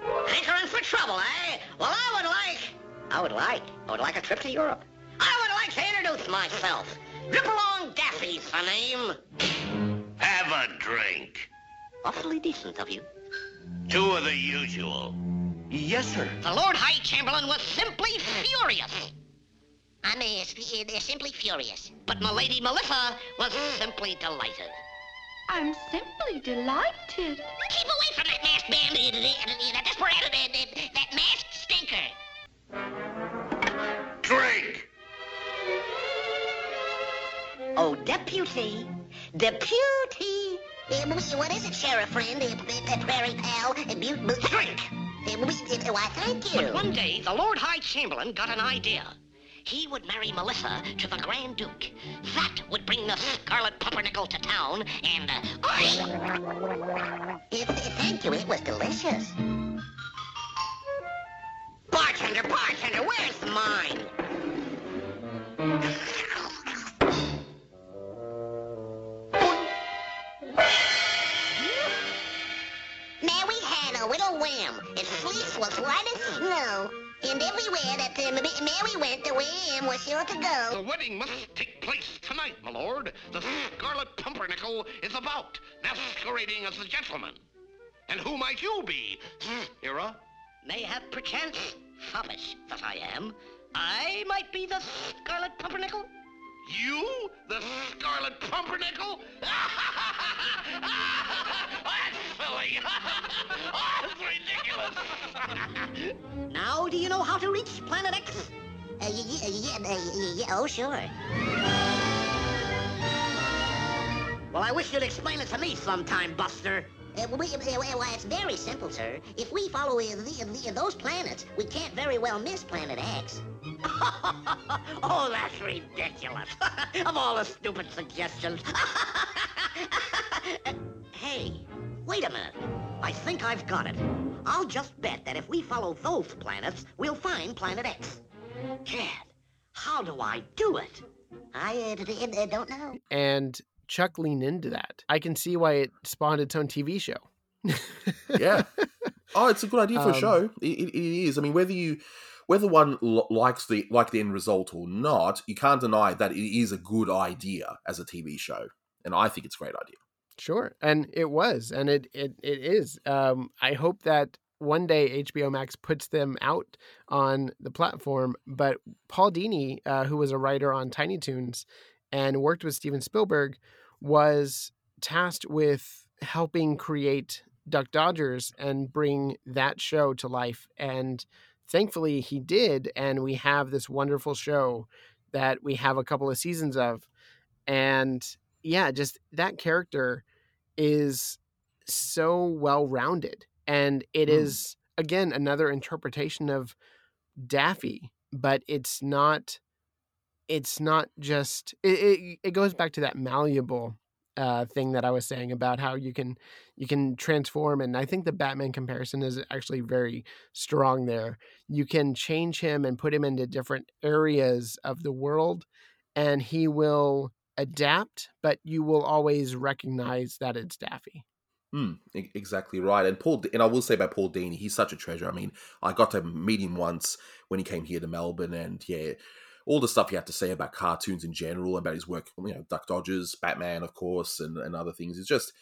B: Anchoring for trouble, eh? Well, I would like... I would like... I would like a trip to Europe. I would like to introduce myself. Rip along Daffy's the name.
G: Have a drink.
B: Awfully decent of you.
G: Two of the usual.
K: Yes, sir.
B: The Lord High Chamberlain was simply furious. I'm uh, sp- uh, simply furious. But my lady Melissa was simply delighted.
L: I'm simply delighted.
B: Keep away from that masked band, uh, that desperado, uh, that masked stinker.
G: Drink.
B: Oh, deputy. Deputy. What is it, sheriff friend? Prairie pal? Bu- bu- Drink. We- why, thank you. But one day, the Lord High Chamberlain got an idea. He would marry Melissa to the Grand Duke. That would bring the Scarlet Pumpernickel to town, and... Uh, thank you, it was delicious. Bartender, bartender, where's mine? Mary had a little lamb. Its fleece was white as snow. And everywhere that uh, Ma- Mary went, the lamb was sure to go.
G: The wedding must take place tonight, my lord. The Scarlet Pumpernickel is about, masquerading as a gentleman. And who might you be, [sniffs] Ira?
B: Mayhap perchance, foppish that I am, I might be the Scarlet Pumpernickel?
G: You? The Scarlet Pumpernickel? [laughs] That's silly. [laughs] That's ridiculous. [laughs]
B: Now do you know how to reach Planet X? Uh, yeah, yeah, uh, yeah, oh, sure. Well, I wish you'd explain it to me sometime, Buster. Uh, we, uh, well, it's very simple, sir. If we follow uh, the, the, those planets, we can't very well miss Planet X. [laughs] oh, that's ridiculous. [laughs] of all the stupid suggestions. Uh, [laughs] hey, wait a minute. I think I've got it. I'll just bet that if we follow those planets, we'll find Planet X. Gad, how do I do it? I uh, d- d- don't know.
A: And Chuck leaned into that. I can see why it spawned its own TV show.
F: yeah. [laughs] Oh, it's a good idea for a
A: Um,
F: show. It, it, it is. I mean, whether you whether one l- likes the like the end result or not, you can't deny that it is a good idea as a TV show, and I think it's a great idea.
A: Sure, and it was, and it it it is. Um, I hope that one day HBO Max puts them out on the platform. But Paul Dini, uh, who was a writer on Tiny Toons and worked with Steven Spielberg, was tasked with helping create Duck Dodgers and bring that show to life. And thankfully, he did, and we have this wonderful show that we have a couple of seasons of, and yeah, just that character is so well rounded. And it
F: Mm.
A: is, again, another interpretation of Daffy, but it's not, it's not just, it, it, it goes back to that malleable uh, thing that I was saying about how you can, you can transform. And I think the Batman comparison is actually very strong there. You can change him and put him into different areas of the world and he will adapt, but you will always recognize that it's Daffy.
F: E- exactly right. And Paul, and I will say about Paul Dini, he's such a treasure. I mean, I got to meet him once when he came here to Melbourne, and yeah, all the stuff he had to say about cartoons in general, about his work, you know, Duck Dodgers, Batman, of course, and, and other things. It's just,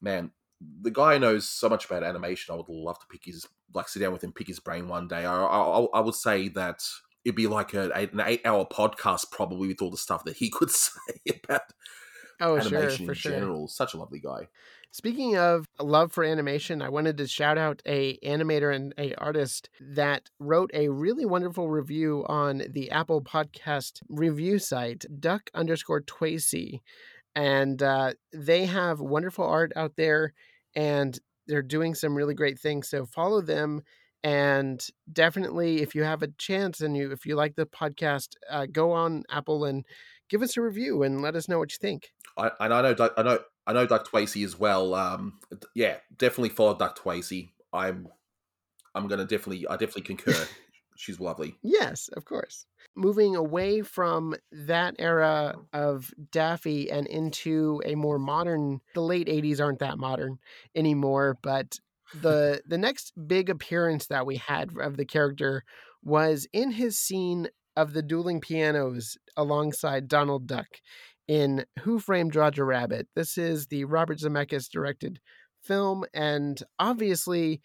F: man, the guy knows so much about animation. I would love to pick his, like, sit down with him, pick his brain one day. I, I, I would say that it'd be like a, an eight-hour podcast, probably, with all the stuff that he [laughs] could say about
A: Oh, sure,
F: animation
A: for
F: in
A: sure.
F: general. Such a lovely guy.
A: Speaking of love for animation, I wanted to shout out a animator and a artist that wrote a really wonderful review on the Apple Podcast review site, Duck underscore Twacy, and uh, they have wonderful art out there, and they're doing some really great things. So follow them, and definitely, if you have a chance and you if you like the podcast, uh, go on Apple and give us a review and let us know what you think.
F: I, and I know, I know, I know Duck Twacy as well. Um, yeah, definitely follow Duck Twacy. I'm, I'm gonna definitely, I definitely concur. [laughs] she's lovely.
A: Yes, of course. Moving away from that era of Daffy and into a more modern, the late 80s aren't that modern anymore, but the [laughs] the next big appearance that we had of the character was in his scene of the dueling pianos alongside Donald Duck in Who Framed Roger Rabbit. This is the Robert Zemeckis directed film, and obviously,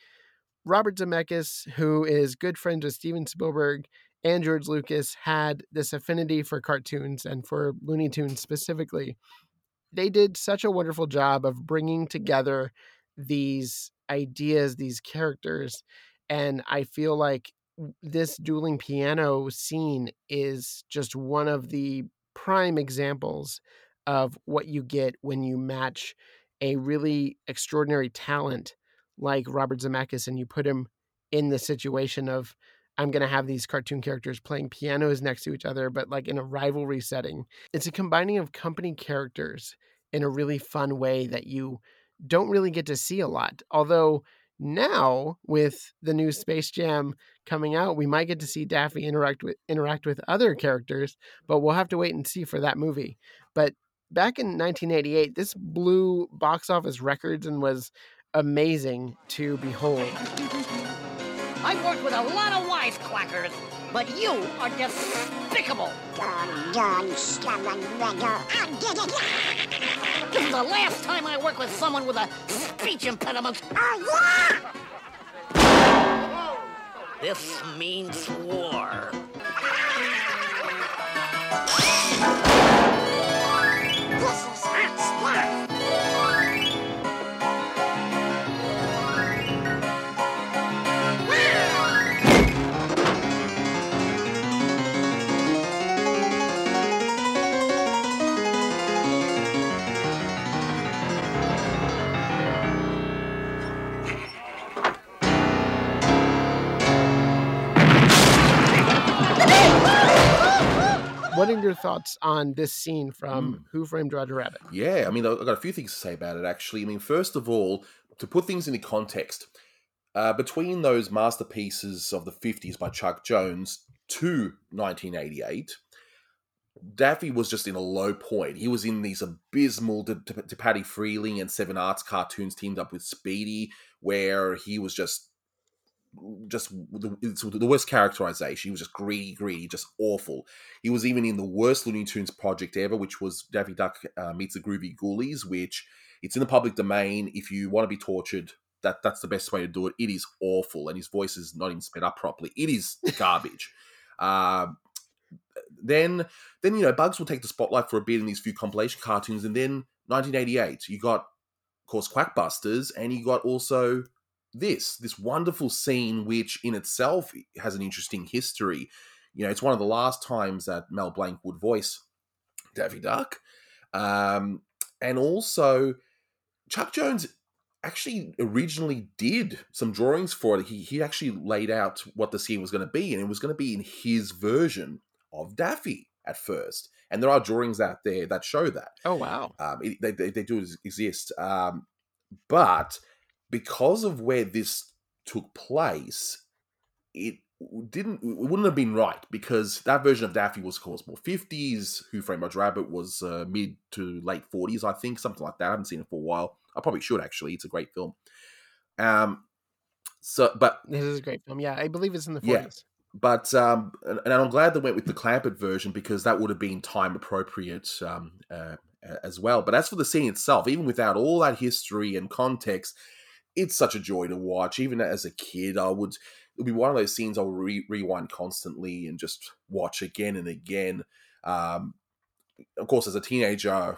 A: Robert Zemeckis, who is good friends with Steven Spielberg and George Lucas, had this affinity for cartoons and for Looney Tunes specifically. They did such a wonderful job of bringing together these ideas, these characters, and I feel like this dueling piano scene is just one of the prime examples of what you get when you match a really extraordinary talent like Robert Zemeckis and you put him in the situation of I'm going to have these cartoon characters playing pianos next to each other, but like in a rivalry setting. It's a combining of company characters in a really fun way that you don't really get to see a lot. Although now with the new Space Jam coming out, we might get to see Daffy interact with interact with other characters, but we'll have to wait and see for that movie. But back in 1988, this blew box office records and was amazing to behold.
B: I've worked with a lot of wise wisecrackers, but you are despicable. This is the last time I work with someone with a speech impediment. This means war.
A: What are [sighs] your thoughts on this scene from Who Framed Roger Rabbit?
F: Yeah, I mean, I've got a few things to say about it, actually. I mean, first of all, to put things into context, uh, between those masterpieces of the 50s by Chuck Jones to 1988, Daffy was just in a low point. He was in these abysmal to, to, to Paddy Freleng and Seven Arts cartoons teamed up with Speedy, where he was just just the, it's the worst characterization. He was just greedy, greedy, just awful. He was even in the worst Looney Tunes project ever, which was Daffy Duck uh, meets the Groovy Ghoulies, which it's in the public domain. If you want to be tortured, that that's the best way to do it. It is awful, and his voice is not even sped up properly. It is [laughs] garbage. um, then, then you know, Bugs will take the spotlight for a bit in these few compilation cartoons, and then 1988, you got, of course, Quackbusters, and you got also this this wonderful scene, which in itself has an interesting history. You know, it's one of the last times that Mel Blanc would voice Daffy Duck, um, and also Chuck Jones actually originally did some drawings for it. He he actually laid out what the scene was going to be, and it was going to be in his version of Daffy at first. And there are drawings out there that show that.
A: Oh wow!
F: Um, it, they, they they do exist, um, but because of where this took place, it didn't it wouldn't have been right because that version of Daffy was of course more 50s. Who Framed Roger Rabbit was uh, mid to late 40s, I think, something like that. I haven't seen it for a while. I probably should actually. It's a great film. Um, so but
A: This is a great film. Yeah, I believe it's in the 40s.
F: yeah, but um, and, and I'm glad they went with the Clampett version because that would have been time appropriate um, uh, as well. But as for the scene itself, even without all that history and context, it's such a joy to watch. Even as a kid, I would it'll be one of those scenes I'll re- rewind constantly and just watch again and again. Um, of course, as a teenager,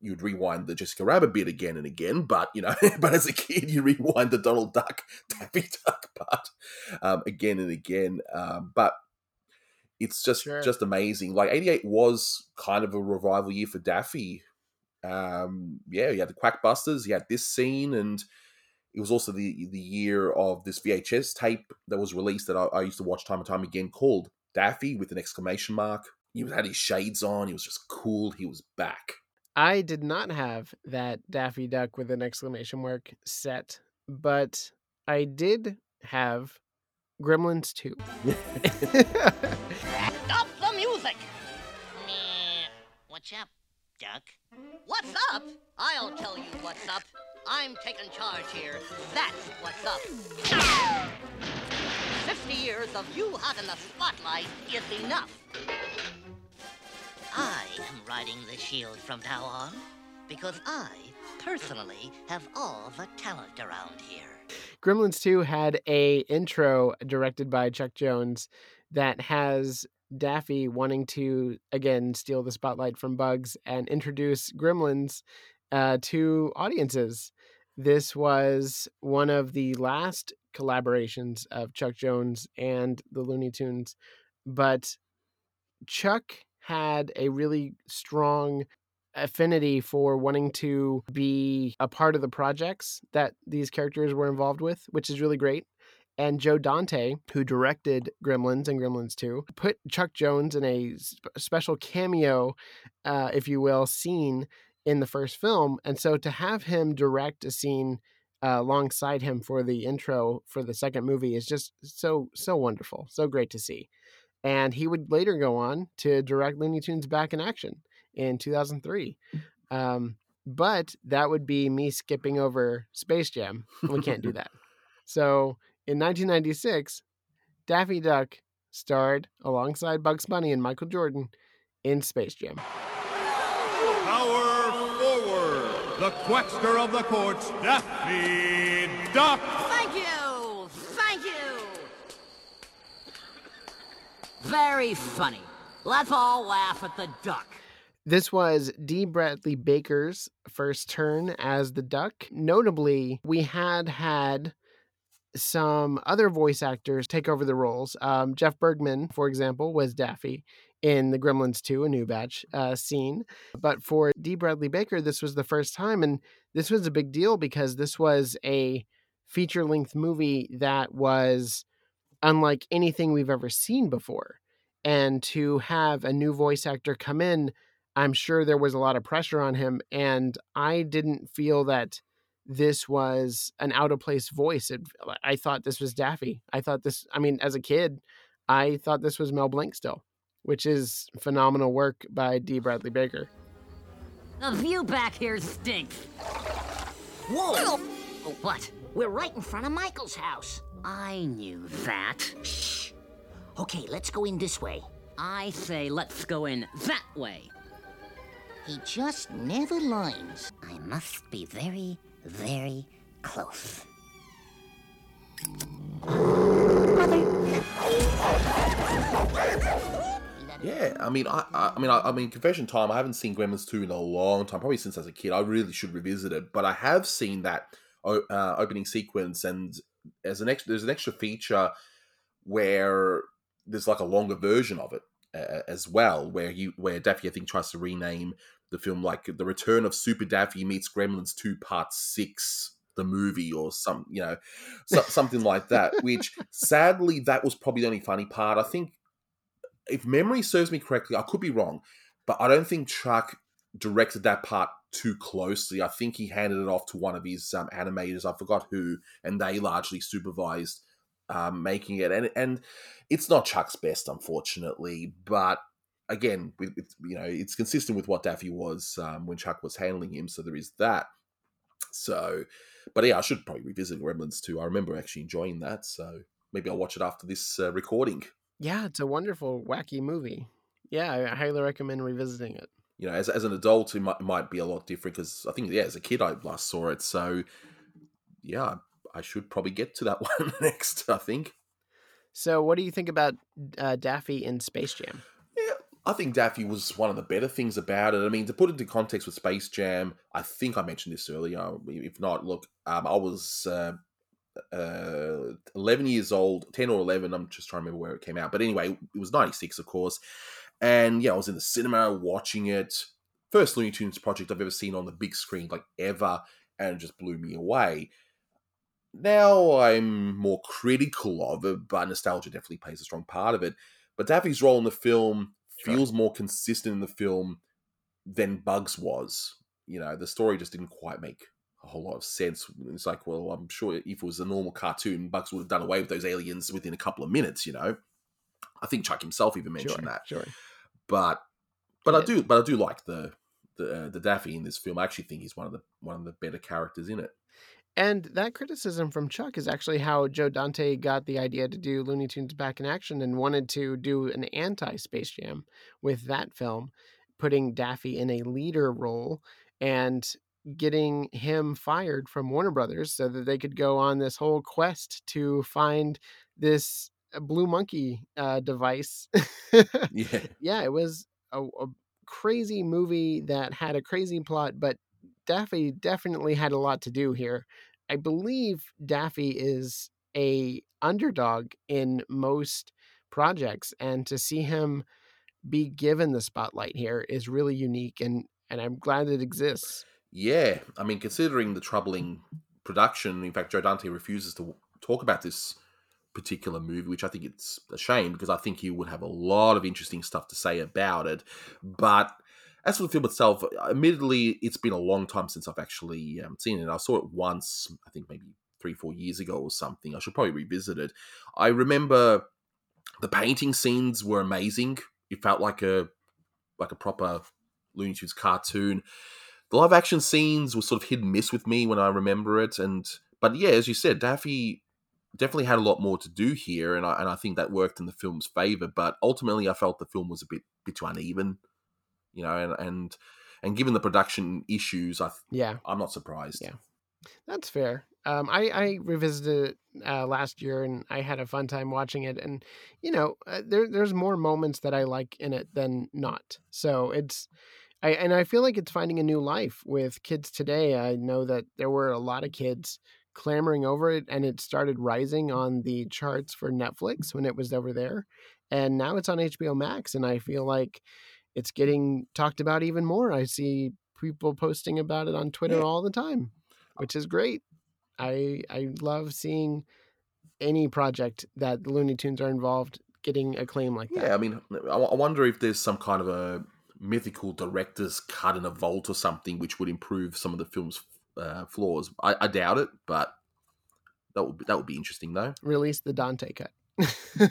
F: you'd rewind the Jessica Rabbit bit again and again, but you know, [laughs] but as a kid, you rewind the Donald Duck, [laughs] Daffy Duck part um, again and again. Um, but it's just just amazing. Like '88 was kind of a revival year for Daffy. Um, yeah, you had the Quackbusters, you had this scene, and it was also the the year of this VHS tape that was released that I, I used to watch time and time again called Daffy with an exclamation mark. He had his shades on. He was just cool. He was back.
A: I did not have that Daffy Duck with an exclamation mark set, but I did have Gremlins 2. [laughs]
B: Stop the music! Meh. What's up, Duck? What's up? I'll tell you what's up. I'm taking charge here. That's what's up. Fifty years of you hot in the spotlight is enough. I am riding the shield from now on because I personally have all the talent around here.
A: Gremlins 2 had a intro directed by Chuck Jones that has Daffy wanting to again steal the spotlight from Bugs and introduce Gremlins uh, to audiences. This was one of the last collaborations of Chuck Jones and the Looney Tunes, but Chuck had a really strong affinity for wanting to be a part of the projects that these characters were involved with, which is really great. And Joe Dante, who directed Gremlins and Gremlins 2, put Chuck Jones in a special cameo, uh, if you will, scene in the first film. And so to have him direct a scene uh, alongside him for the intro for the second movie is just so, so wonderful. So great to see. And he would later go on to direct Looney Tunes Back in Action in 2003. Um, but that would be me skipping over Space Jam. We can't do [laughs] that. So in 1996, Daffy Duck starred alongside Bugs Bunny and Michael Jordan in Space Jam.
M: Power forward, the Quackster of the courts, Daffy Duck.
N: Thank you! Thank you! Very funny. Let's all laugh at the duck.
A: This was D. Bradley Baker's first turn as the Duck. Notably, we had had some other voice actors take over the roles. Um, Jeff Bergman, for example, was Daffy in the Gremlins 2, a new batch uh, scene. But for D. Bradley Baker, this was the first time, and this was a big deal because this was a feature length movie that was unlike anything we've ever seen before. And to have a new voice actor come in, I'm sure there was a lot of pressure on him. And I didn't feel that this was an out of place voice. It, I thought this was Daffy. I thought this, I mean, as a kid, I thought this was Mel Blanc still, which is phenomenal work by D. Bradley Baker.
N: The view back here stinks. Whoa! Oh, what?
J: We're right in front of Michael's house.
N: I knew that.
J: Shh. Okay, let's go in this way.
N: I say let's go in that way.
J: He just never lines. I must be very, very close.
F: Yeah, I mean, I, I, I mean, I, I mean, confession time. I haven't seen Gremlins two in a long time, probably since as a kid. I really should revisit it, but I have seen that uh, opening sequence, and as an extra, there's an extra feature where there's like a longer version of it uh, as well, where you where Daffy I think tries to rename the film like the Return of Super Daffy meets Gremlins two Part Six the movie or some you know so, something like that which sadly that was probably the only funny part i think if memory serves me correctly i could be wrong but i don't think chuck directed that part too closely i think he handed it off to one of his um, animators i forgot who and they largely supervised um, making it and and it's not chuck's best unfortunately but again with, with, you know it's consistent with what daffy was um, when chuck was handling him so there is that so but yeah, I should probably revisit Gremlins two. I remember actually enjoying that, so maybe I'll watch it after this uh, recording.
A: Yeah, it's a wonderful, wacky movie. Yeah, I highly recommend revisiting it.
F: You know, as, as an adult, it might, might be a lot different because I think, yeah, as a kid, I last saw it. So, yeah, I should probably get to that [laughs] one next, I think.
A: So, what do you think about uh, Daffy in Space Jam?
F: Yeah, I think Daffy was one of the better things about it. I mean, to put it into context with Space Jam, I think I mentioned this earlier. If not, look, um, I was uh, uh, 11 years old, 10 or 11. I'm just trying to remember where it came out. But anyway, it was 96, of course. And yeah, I was in the cinema watching it. First Looney Tunes project I've ever seen on the big screen, like ever. And it just blew me away. Now I'm more critical of it, but nostalgia definitely plays a strong part of it. But Daffy's role in the film feels more consistent in the film than Bugs was. You know, the story just didn't quite make a whole lot of sense. It's like, well, I'm sure if it was a normal cartoon, Bugs would have done away with those aliens within a couple of minutes. You know, I think Chuck himself even mentioned
A: Sure,
F: that.
A: sure.
F: But but I do but I do like the the uh, the Daffy in this film. I actually think he's one of the one of the better characters in it.
A: And that criticism from Chuck is actually how Joe Dante got the idea to do Looney Tunes Back in Action and wanted to do an anti Space Jam with that film, putting Daffy in a leader role and getting him fired from Warner Brothers so that they could go on this whole quest to find this uh, blue monkey uh, device. [laughs]
F: Yeah.
A: yeah, it was a, a crazy movie that had a crazy plot, but Daffy definitely had a lot to do here. I believe Daffy is a underdog in most projects, and to see him be given the spotlight here is really unique, and and I'm glad it exists.
F: Yeah, I mean, considering the troubling production, in fact, Joe Dante refuses to talk about this particular movie, which I think it's a shame because I think he would have a lot of interesting stuff to say about it. But as for the film itself, admittedly, it's been a long time since I've actually um, seen it. I saw it once, I think maybe three, four years ago or something. I should probably revisit it. I remember the painting scenes were amazing. It felt like a like a proper Looney Tunes cartoon. The live action scenes were sort of hit and miss with me when I remember it, and but yeah, as you said, Daffy definitely had a lot more to do here, and I and I think that worked in the film's favor. But ultimately, I felt the film was a bit bit too uneven, you know, and and and given the production issues, I
A: Yeah.
F: I'm not surprised.
A: Yeah. That's fair. Um, I, I revisited it uh, last year and I had a fun time watching it. And, you know, uh, there, there's more moments that I like in it than not. So it's, I, and I feel like it's finding a new life with kids today. I know that there were a lot of kids clamoring over it and it started rising on the charts for Netflix when it was over there. And now it's on HBO Max. And I feel like it's getting talked about even more. I see people posting about it on Twitter
F: Yeah.
A: all the time, which is great. I I love seeing any project that Looney Tunes are involved getting acclaim like that.
F: Yeah, I mean, I wonder if there's some kind of a mythical director's cut in a vault or something which would improve some of the film's uh, flaws. I, I doubt it, but that would be, that would be interesting though.
A: Release the Dante cut. [laughs]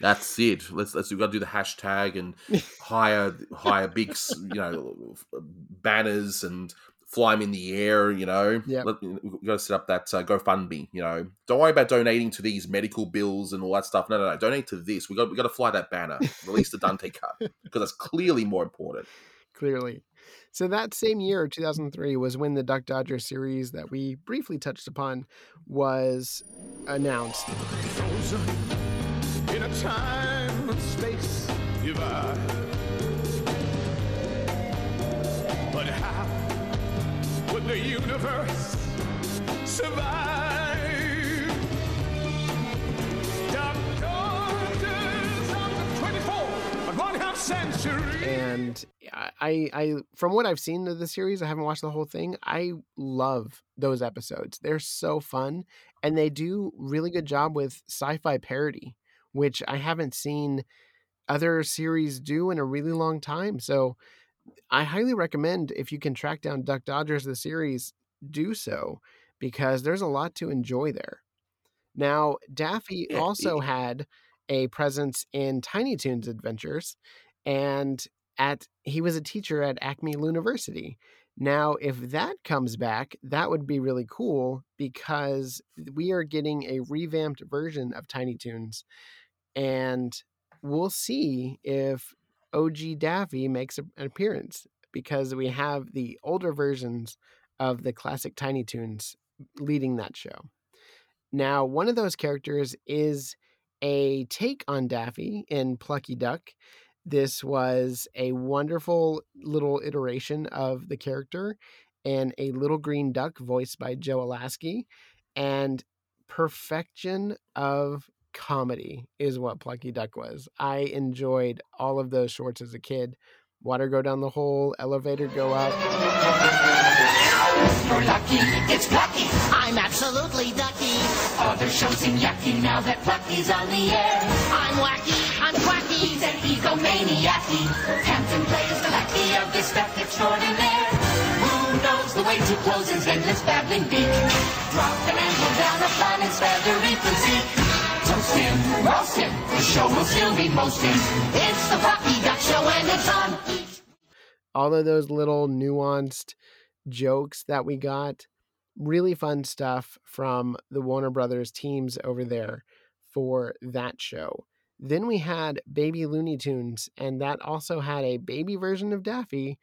F: That's it. Let's let's we got to do the hashtag and hire hire big you know banners and fly them in the air. You know,
A: Yep.
F: Let- we got to set up that uh, GoFundMe. You know, don't worry about donating to these medical bills and all that stuff. No, no, no. Donate to this. We got we got to fly that banner. [laughs] Release the Dante cut because that's clearly more important.
A: Clearly. So that same year, 2003, was when the Duck Dodger series that we briefly touched upon was announced.
M: Frozen in a time and space divide. But how would the universe survive? Daughters of the 24th and one half century.
A: and I, I from what I've seen of the series, I haven't watched the whole thing. I love those episodes. They're so fun, and they do really good job with sci-fi parody, which I haven't seen other series do in a really long time. So I highly recommend if you can track down Duck Dodgers the series, do so because there's a lot to enjoy there. Now, Daffy also had a presence in Tiny Toons Adventures, and at he was a teacher at Acme Looniversity. Now, if that comes back, that would be really cool because we are getting a revamped version of Tiny Toons, and we'll see if OG Daffy makes an appearance because we have the older versions of the classic Tiny Toons leading that show. Now, one of those characters is a take on Daffy in Plucky Duck. This was a wonderful little iteration of the character and a little green duck voiced by Joe Alaskey. And perfection of comedy is what Plucky Duck was. I enjoyed all of those shorts as a kid. Water go down the hole, elevator go up.
O: You're lucky, it's Plucky. I'm absolutely ducky. Other shows seem yucky now that Plucky's on the air. I'm wacky, I'm quacky, he's an egomaniac. Hamton plays the lackey of this stuff extraordinaire. Who knows the way to close his endless babbling beak. Drop an anvil down a planet's feathery physique. Him, roast him, the show will still be mosting. It's the Plucky Duck Show and it's on
A: all of those little nuanced jokes that we got. Really fun stuff from the Warner Brothers teams over there for that show. Then we had Baby Looney Tunes, and that also had a baby version of Daffy,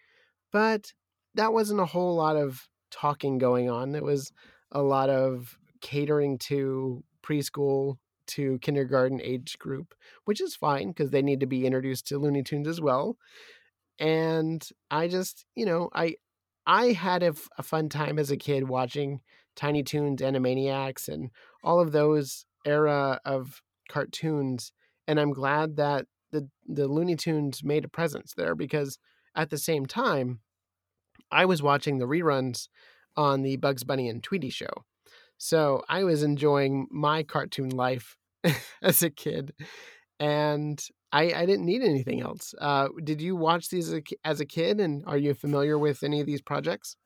A: but that wasn't a whole lot of talking going on. It was a lot of catering to preschool to kindergarten age group, which is fine because they need to be introduced to Looney Tunes as well. And I just, you know, I I had a, f- a fun time as a kid watching Tiny Toons, Animaniacs, and all of those era of cartoons. And I'm glad that the the Looney Tunes made a presence there because at the same time, I was watching the reruns on the Bugs Bunny and Tweety show. So I was enjoying my cartoon life [laughs] as a kid. And I, I didn't need anything else. Uh, did you watch these as a, as a kid and are you familiar with any of these projects?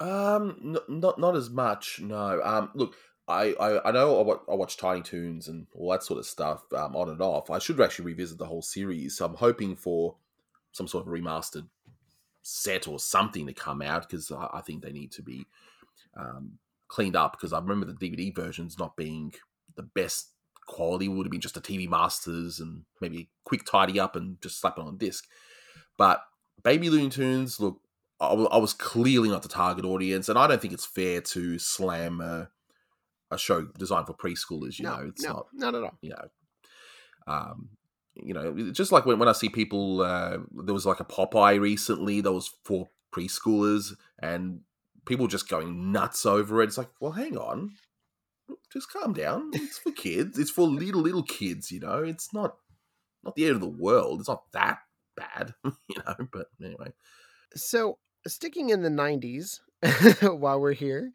F: Um, n- not not as much. No. Um, look, I, I, I know I watch, I watch Tiny Toons and all that sort of stuff um, on and off. I should actually revisit the whole series. So I'm hoping for some sort of remastered set or something to come out because I, I think they need to be um, cleaned up because I remember the DVD versions not being the best quality. It would have been just a TV Masters and maybe a quick tidy up and just slap it on disc. But Baby Looney Tunes, look, I, I was clearly not the target audience, and I don't think it's fair to slam a, a show designed for preschoolers. You
A: No,
F: know, it's
A: no,
F: not
A: not at all.
F: You know, um, you know, just like when, when I see people, uh, there was like a Popeye recently that was for preschoolers, and people just going nuts over it. It's like, well, hang on, just calm down. It's for kids. It's for little little kids. You know, it's not not the end of the world. It's not that bad. [laughs] You know, but anyway.
A: So, sticking in the 90s [laughs] while we're here,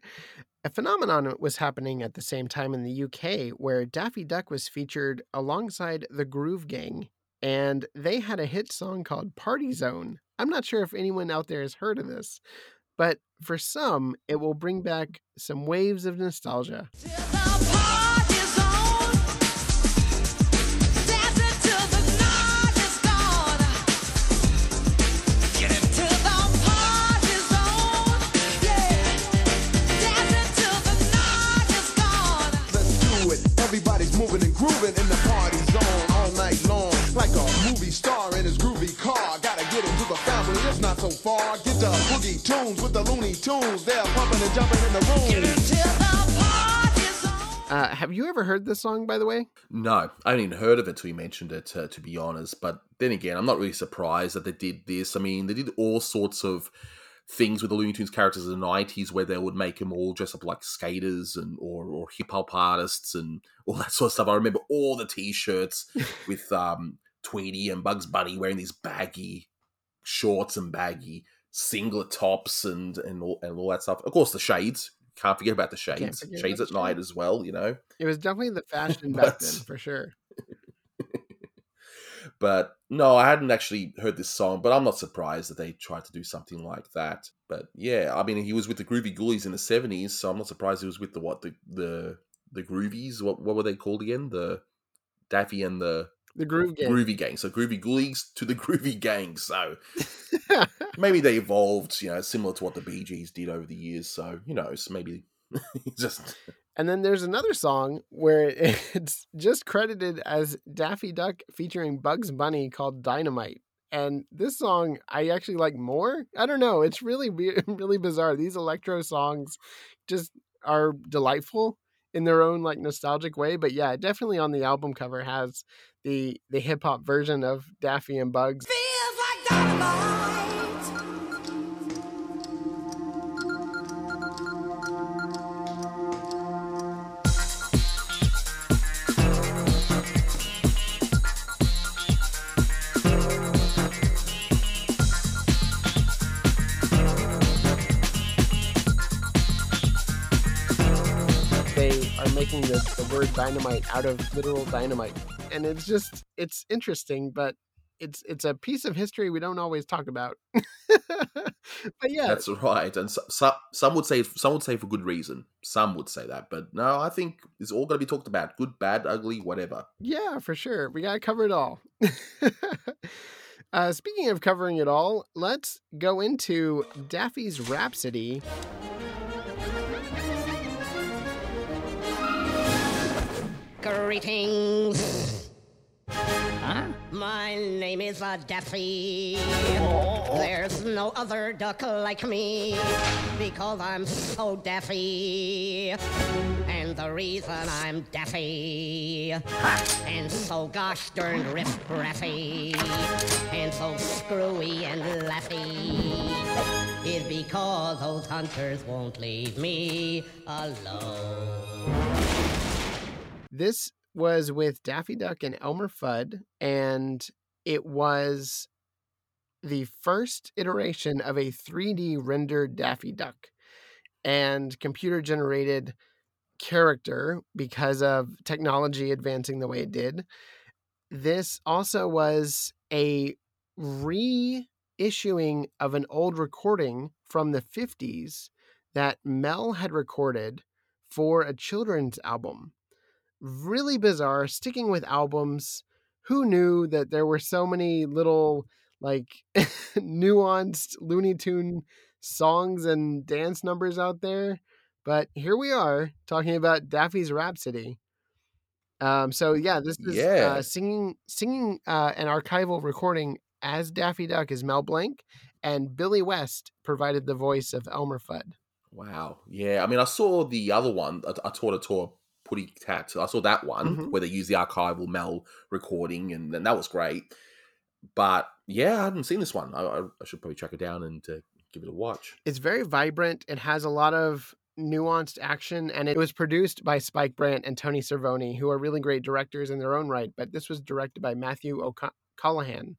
A: a phenomenon was happening at the same time in the UK where Daffy Duck was featured alongside the Groove Gang, and they had a hit song called Party Zone. I'm not sure if anyone out there has heard of this, but for some, it will bring back some waves of nostalgia.
M: Let's do it. Everybody's moving and grooving in the party zone all night long. Like a movie star in his groovy car. Gotta get into the family, it's not so far. Get the boogie tunes with the Looney Tunes. They're pumping and jumping in the room.
A: Uh, have you ever heard this song, by the way?
F: No, I hadn't even heard of it till you mentioned it, uh, to be honest. But then again, I'm not really surprised that they did this. I mean, they did all sorts of things with the Looney Tunes characters in the 90s where they would make them all dress up like skaters and or, or hip hop artists and all that sort of stuff. I remember all the t shirts [laughs] with um, Tweety and Bugs Bunny wearing these baggy shorts and baggy singlet tops and, and, all, and all that stuff. Of course, the shades. Can't forget about the shades. Shades at
A: the
F: night as well, you know.
A: It was definitely the fashion [laughs] back then, for sure. [laughs]
F: But no, I hadn't actually heard this song, but I'm not surprised that they tried to do something like that. But yeah, I mean, he was with the Groovie Goolies in the 70s, so I'm not surprised he was with the what the the the Groovies. What what were they called again? The Daffy and the
A: The Groove Gang.
F: Groovy Gang. So Groovie Goolies to the [laughs] Groovy Gang. So [laughs] maybe they evolved, you know, similar to what the Bee Gees did over the years. So who knows? Maybe [laughs] just
A: And then there's another song where it's just credited as Daffy Duck featuring Bugs Bunny called Dynamite. And this song I actually like more. I don't know. It's really really bizarre. These electro songs just are delightful in their own like nostalgic way. But yeah, definitely on the album cover has the the hip hop version of Daffy and Bugs. they the, word dynamite out of literal dynamite and it's just it's interesting but it's it's a piece of history we don't always talk about. [laughs] but yeah,
F: That's right, and so, so, some would say some would say for good reason. Some would say that, but no, I think it's all going to be talked about: good, bad, ugly, whatever.
A: Yeah, for sure. We got to cover it all. [laughs] uh, speaking of covering it all, let's go into Daffy's Rhapsody.
B: Greetings. Huh? My name is uh, Daffy. There's no other duck like me because I'm so daffy. And the reason I'm daffy and so gosh darn riff raffy and so screwy and laughy is because those hunters won't leave me alone.
A: This was with Daffy Duck and Elmer Fudd, and it was the first iteration of a 3D rendered Daffy Duck and computer generated character because of technology advancing the way it did. This also was a reissuing of an old recording from the 50s that Mel had recorded for a children's album really bizarre sticking with albums who knew that there were so many little like [laughs] nuanced looney tune songs and dance numbers out there but here we are talking about daffy's rhapsody um so yeah this is
F: Yeah.
A: uh, singing singing uh, an archival recording as daffy duck is mel blanc and billy west provided the voice of elmer fudd
F: Wow. Yeah. I mean, I saw the other one. I, I taught a tour Puddy Tat. I saw that one
A: Mhm.
F: where they used the archival Mel recording, and, and that was great. But yeah, I hadn't seen this one. I, I, I should probably track it down and uh, give it a watch.
A: It's very vibrant. It has a lot of nuanced action, and it was produced by Spike Brandt and Tony Cervone, who are really great directors in their own right. But this was directed by Matthew O'Callaghan,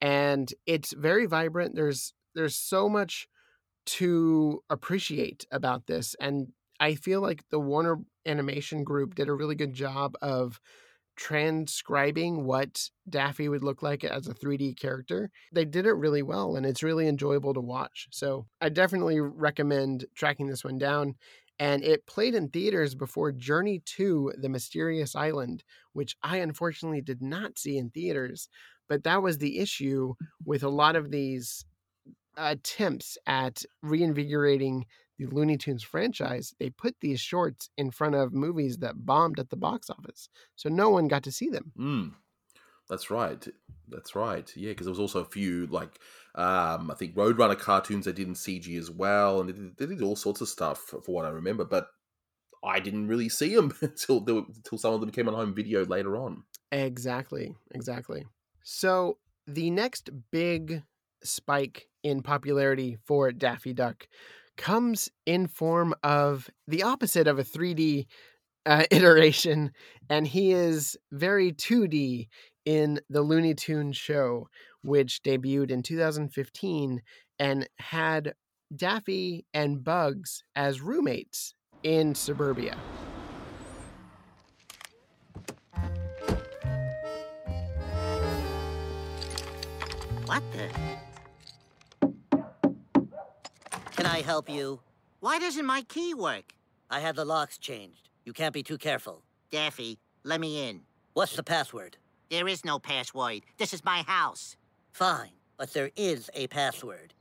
A: and it's very vibrant. There's there's so much to appreciate about this, and I feel like the Warner Animation Group did a really good job of transcribing what Daffy would look like as a 3D character. They did it really well and it's really enjoyable to watch. So I definitely recommend tracking this one down. And it played in theaters before Journey to the Mysterious Island, which I unfortunately did not see in theaters. But that was the issue with a lot of these uh, attempts at reinvigorating the Looney Tunes franchise, they put these shorts in front of movies that bombed at the box office. So no one got to see them.
F: Mm, that's right. That's right. Yeah, because there was also a few like um, I think Roadrunner cartoons they did in CG as well, and they did, they did all sorts of stuff for, for what I remember. But I didn't really see them [laughs] until were, until some of them came on home video later on.
A: Exactly. Exactly. So the next big spike in popularity for Daffy Duck comes in form of the opposite of a 3D uh, [laughs] iteration, and he is very 2D in the Looney Tunes show, which debuted in 2015 and had Daffy and Bugs as roommates in suburbia.
J: What the? I help you? Why doesn't my key work? I had the locks changed. You can't be too careful. Daffy, let me in. What's the password? There is no password. This is my house. Fine, but there is a password.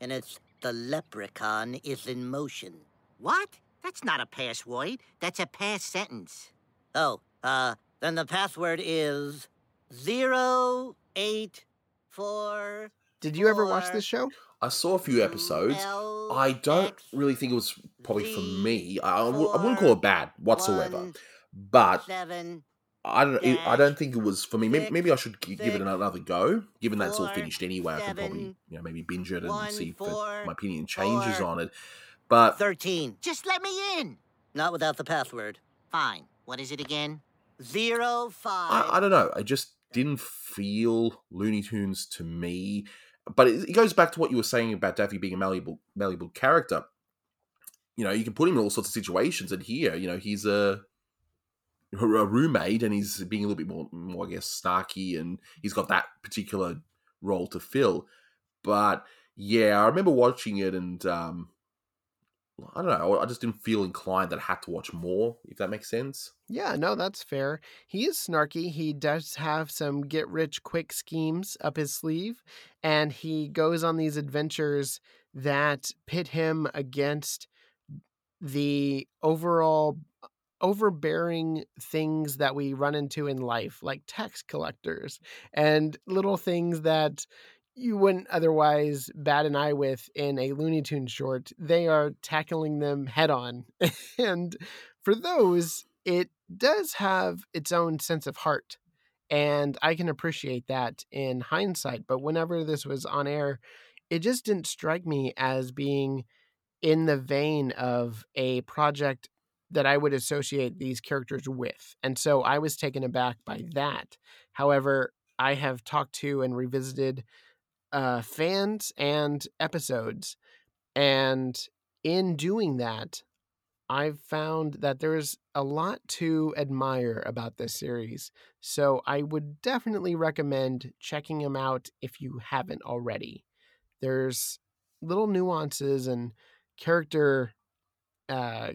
J: And it's the leprechaun is in motion. What? That's not a password. That's a past sentence. Oh, uh, then the password is zero eight four.
A: Did you ever watch this show?
F: I saw a few episodes. I don't really think it was probably for me. I, I wouldn't call it bad whatsoever, but I don't. It, I don't think it was for me. Maybe, maybe I should gi- give it another go. Given that it's all finished anyway, I could probably you know maybe binge it and see if it- my opinion changes on it. But
J: 13. Just let me in. Not without the password. Fine. What is it again? Zero five.
F: I, I don't know. I just didn't feel Looney Tunes to me. But it, it goes back to what you were saying about Daffy being a malleable, malleable character. You know, you can put him in all sorts of situations, and here, you know, he's a a roommate, and he's being a little bit more, more I guess, snarky, and he's got that particular role to fill. But yeah, I remember watching it, and um, I don't know, I just didn't feel inclined that I had to watch more. If that makes sense.
A: Yeah, no, that's fair. He is snarky. He does have some get rich quick schemes up his sleeve, and he goes on these adventures that pit him against the overall overbearing things that we run into in life, like tax collectors and little things that you wouldn't otherwise bat an eye with in a Looney Tunes short. They are tackling them head on. [laughs] and for those, it does have its own sense of heart. And I can appreciate that in hindsight. But whenever this was on air, it just didn't strike me as being in the vein of a project that I would associate these characters with. And so I was taken aback by that. However, I have talked to and revisited uh, fans and episodes. And in doing that, I've found that there's a lot to admire about this series. So I would definitely recommend checking them out if you haven't already. There's little nuances and character uh,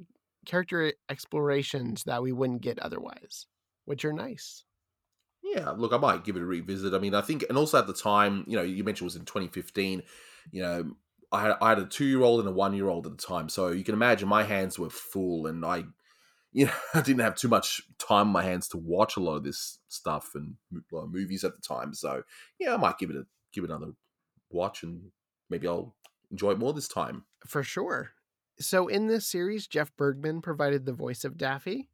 A: character explorations that we wouldn't get otherwise, which are nice.
F: Yeah, look, I might give it a revisit. I mean, I think, and also at the time, you know, you mentioned it was in 2015. You know, I had I had a two year old and a one year old at the time, so you can imagine my hands were full, and I, [laughs] you know, I didn't have too much time on my hands to watch a lot of this stuff and movies at the time. So yeah, I might give it a give it another watch, and maybe I'll enjoy it more this time.
A: For sure. So in this series, Jeff Bergman provided the voice of Daffy,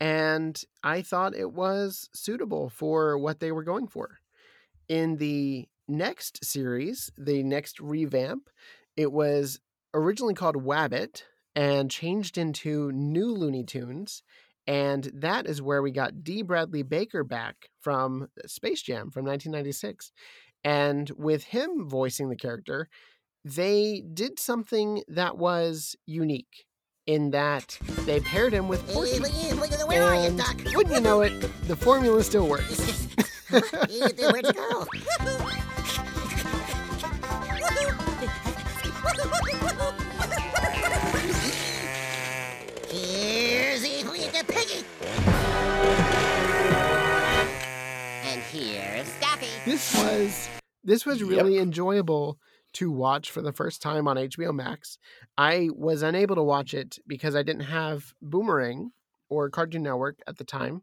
A: and I thought it was suitable for what they were going for. In the next series, the next revamp, it was originally called Wabbit and changed into New Looney Tunes. And that is where we got Dee Bradley Baker back from Space Jam from 1996. And with him voicing the character, they did something that was unique in that they paired him with Porky.
J: Where are you, Doc?
A: Wouldn't you know it, the formula still works. [laughs]
J: Where'd you go? Here's the piggy. And here's Daffy.
A: This was this was really enjoyable to watch for the first time on HBO Max. I was unable to watch it because I didn't have Boomerang or Cartoon Network at the time,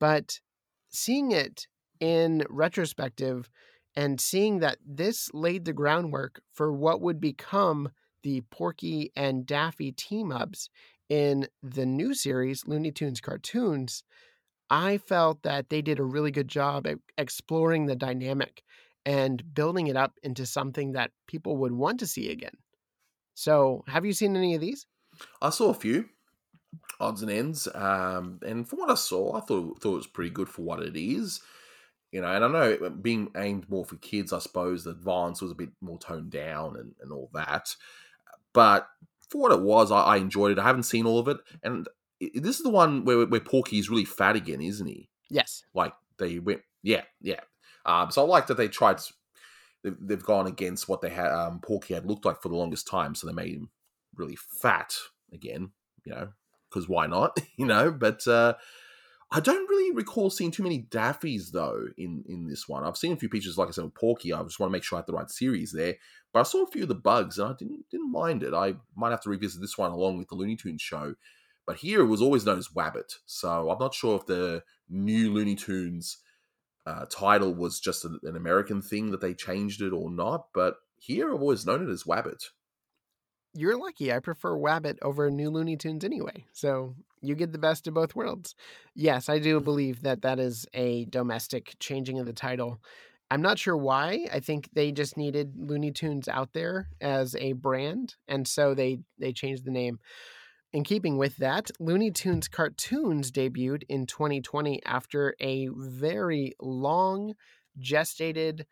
A: but seeing it in retrospective and seeing that this laid the groundwork for what would become the Porky and Daffy team ups in the new series, Looney Tunes Cartoons, I felt that they did a really good job at exploring the dynamic and building it up into something that people would want to see again. So, have you seen any of these?
F: I saw a few odds and ends, um, and from what I saw, I thought thought it was pretty good for what it is. You know, and I know being aimed more for kids, I suppose the violence was a bit more toned down and, and all that. But for what it was, I, I enjoyed it. I haven't seen all of it, and this is the one where where Porky is really fat again, isn't he?
A: Yes.
F: Like they went, yeah, yeah. Um, so I like that they tried. They've, gone against what they had. Um, Porky had looked like for the longest time, so they made him really fat again. You know, because why not? [laughs] you know, but uh, I don't really recall seeing too many Daffys though in in this one. I've seen a few pictures, like I said, with Porky. I just want to make sure I had the right series there. But I saw a few of the bugs, and I didn't didn't mind it. I might have to revisit this one along with the Looney Tunes show. But here it was always known as Wabbit, so I'm not sure if the new Looney Tunes uh, title was just an, an American thing that they changed it or not. But here I've always known it as Wabbit.
A: You're lucky. I prefer Wabbit over New Looney Tunes anyway. So you get the best of both worlds. Yes, I do [laughs] believe that that is a domestic changing of the title. I'm not sure why. I think they just needed Looney Tunes out there as a brand, and so they they changed the name. In keeping with that, Looney Tunes cartoons debuted in 2020 after a very long gestated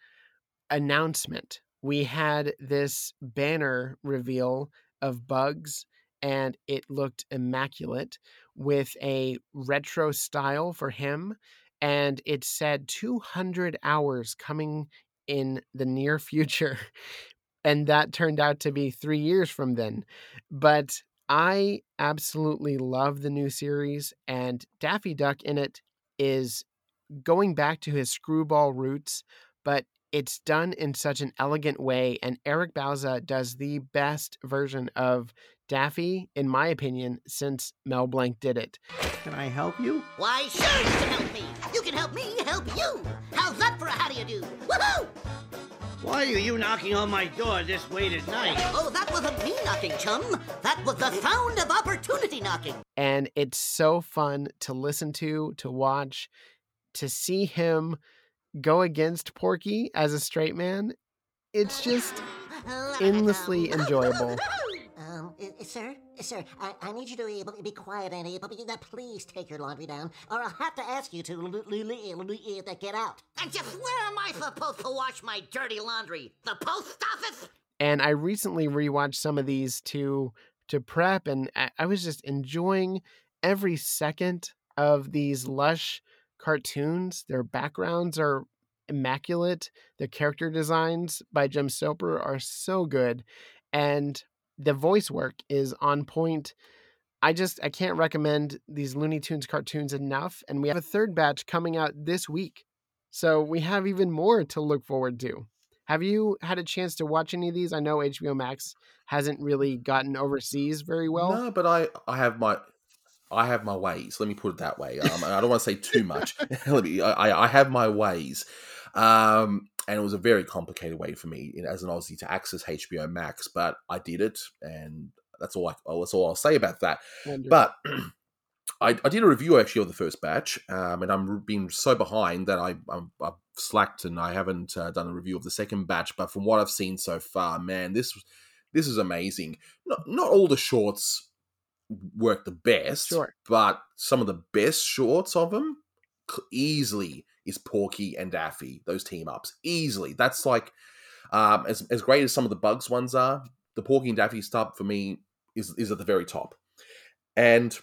A: announcement. We had this banner reveal of Bugs and it looked immaculate with a retro style for him. And it said 200 hours coming in the near [laughs] future. And that turned out to be three years from then. But I absolutely love the new series, and Daffy Duck in it is going back to his screwball roots, but it's done in such an elegant way. And Eric Bauza does the best version of Daffy, in my opinion, since Mel Blanc did it.
P: Can I help you?
J: Why, sure you can help me. You can help me help you. How's that for a how do you do? Woohoo!
P: Why are you knocking on my door this late at night?
J: Oh, that wasn't me knocking, chum. That was the sound of opportunity knocking.
A: And it's so fun to listen to, to watch, to see him go against Porky as a straight man. It's just [sighs] endlessly
J: um, [laughs] enjoyable. Um, sir, sir, I, I need you to be be quiet and please take your laundry down, or I'll have to ask you to get out. And just where am I supposed to wash my dirty laundry? The post office?
A: and I recently rewatched some of these to to prep, and I was just enjoying every second of these lush cartoons. Their backgrounds are immaculate. The character designs by Jim Soper are so good, and the voice work is on point. I just I can't recommend these Looney Tunes cartoons enough, and we have a third batch coming out this week, so we have even more to look forward to. Have you had a chance to watch any of these? I know HBO Max hasn't really gotten overseas very well.
F: No, but I I have my I have my ways. Let me put it that way. Um, I don't want to say too much. [laughs] Let me. I, I have my ways, um, and it was a very complicated way for me you know, as an Aussie to access HBO Max, but I did it, and that's all. I, oh, that's all I'll say about that.
A: Wonderful.
F: But [clears throat] I, I did a review actually of the first batch, um, and I'm being so behind that I, I'm, I've slacked and I haven't uh, done a review of the second batch. But from what I've seen so far, man, this this is amazing. Not not all the shorts work the best,
A: Sure.
F: but some of the best shorts of them easily is Porky and Daffy. Those team ups easily. That's like um, as as great as some of the Bugs ones are. The Porky and Daffy stuff for me is is at the very top, and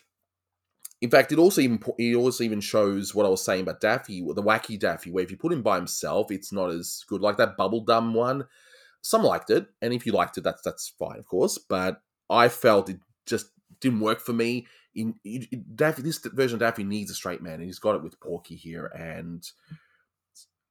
F: in fact, it also even it also even shows what I was saying about Daffy, the wacky Daffy, where if you put him by himself, it's not as good. Like that Bubblegum one, some liked it, and if you liked it, that's that's fine, of course. But I felt it just didn't work for me. In, in- in Daffy, this version of Daffy needs a straight man, and he's got it with Porky here, and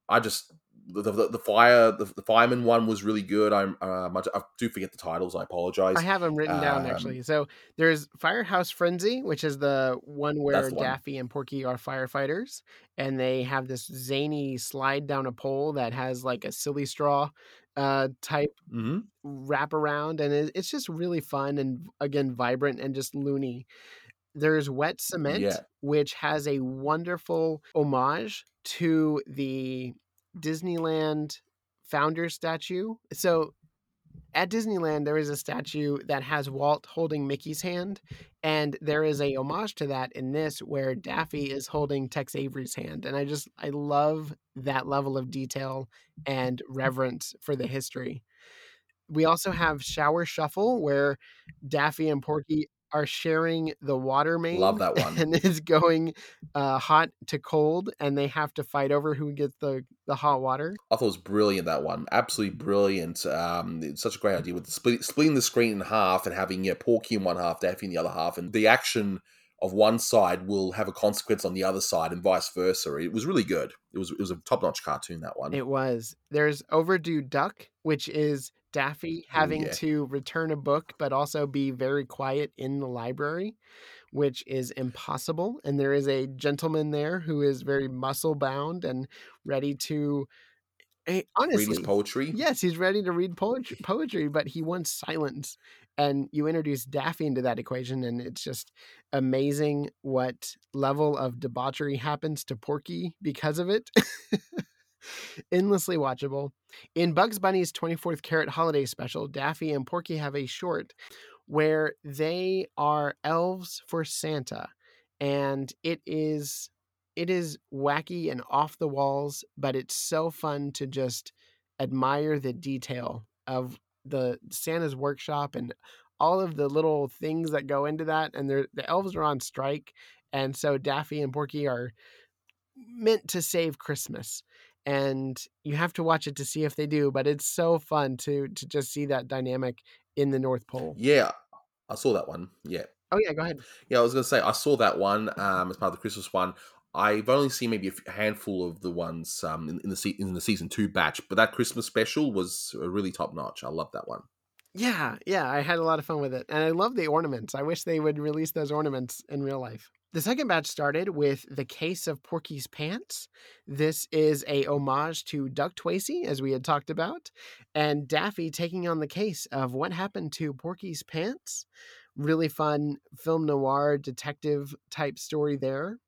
F: I just the the, the fire the, the fireman one was really good. I'm um, I, I do forget the titles. I apologize.
A: I have them written down
F: Um,
A: actually. So there's Firehouse Frenzy, which is the one where
F: the one.
A: Daffy and Porky are firefighters, and they have this zany slide down a pole that has like a silly straw uh, type
F: hmm
A: wrap around, and it, it's just really fun and again vibrant and just loony. There's Wet Cement,
F: Yeah.
A: which has a wonderful homage to the Disneyland founder statue. So at Disneyland, there is a statue that has Walt holding Mickey's hand, and there is a homage to that in this where Daffy is holding Tex Avery's hand. And I just, I love that level of detail and reverence for the history. We also have Shower Shuffle, where Daffy and Porky are sharing the water main.
F: Love that [laughs] one.
A: And is going uh, hot to cold, and they have to fight over who gets the, the hot water.
F: I thought it was brilliant that one, absolutely brilliant. Um, it's such a great idea with split, splitting the screen in half and having yeah, Porky in one half, Daffy in the other half, and the action of one side will have a consequence on the other side, and vice versa. It was really good. It was it was a top notch cartoon that one.
A: It was. There's Overdue Duck, which is Daffy having
F: yeah.
A: to return a book, but also be very quiet in the library, which is impossible. And there is a gentleman there who is very muscle bound and ready to. eh, Honestly,
F: Read his poetry.
A: Yes, he's ready to read poetry, poetry, but he wants silence. And you introduce Daffy into that equation, and it's just amazing what level of debauchery happens to Porky because of it. [laughs] Endlessly watchable. In Bugs Bunny's 24th Carrot Holiday Special, Daffy and Porky have a short where they are elves for Santa. And it is it is wacky and off the walls, but it's so fun to just admire the detail of the Santa's workshop and all of the little things that go into that, and the elves are on strike, and so Daffy and Porky are meant to save Christmas. And you have to watch it to see if they do, but it's so fun to to just see that dynamic in the North Pole.
F: Yeah, I saw that one. Yeah.
A: Oh yeah, go ahead.
F: Yeah, I was gonna say I saw that one um, as part of the Christmas one. I've only seen maybe a handful of the ones um, in, in the se- in the season two batch, but that Christmas special was really top notch. I love that one.
A: Yeah, yeah, I had a lot of fun with it. And I love the ornaments. I wish they would release those ornaments in real life. The second batch started with The Case of Porky's Pants. This is a homage to Duck Tracy, as we had talked about, and Daffy taking on the case of what happened to Porky's Pants. Really fun film noir detective type story there.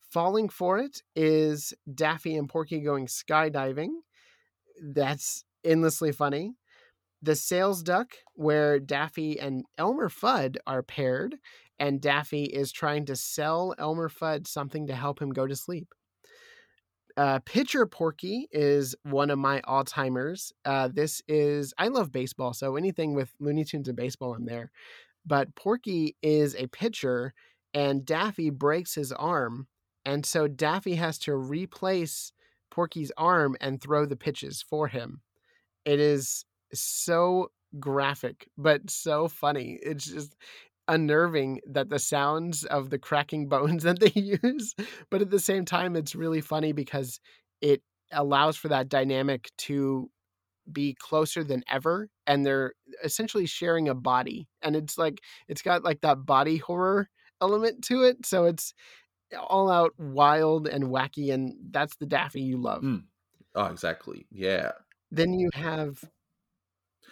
A: Falling for it is Daffy and Porky going skydiving. That's endlessly funny. The Sales Duck, where Daffy and Elmer Fudd are paired, and Daffy is trying to sell Elmer Fudd something to help him go to sleep. Uh, Pitcher Porky is one of my all timers. Uh, this is, I love baseball, so anything with Looney Tunes and baseball, I'm there. But Porky is a pitcher, and Daffy breaks his arm. And so Daffy has to replace Porky's arm and throw the pitches for him. It is so graphic, but so funny. It's just unnerving that the sounds of the cracking [laughs] bones that they use, but at the same time, it's really funny because it allows for that dynamic to be closer than ever and they're essentially sharing a body and it's like it's got like that body horror element to it so it's all out wild and wacky and that's the daffy you love
F: Mm. Oh, exactly. Yeah.
A: then you have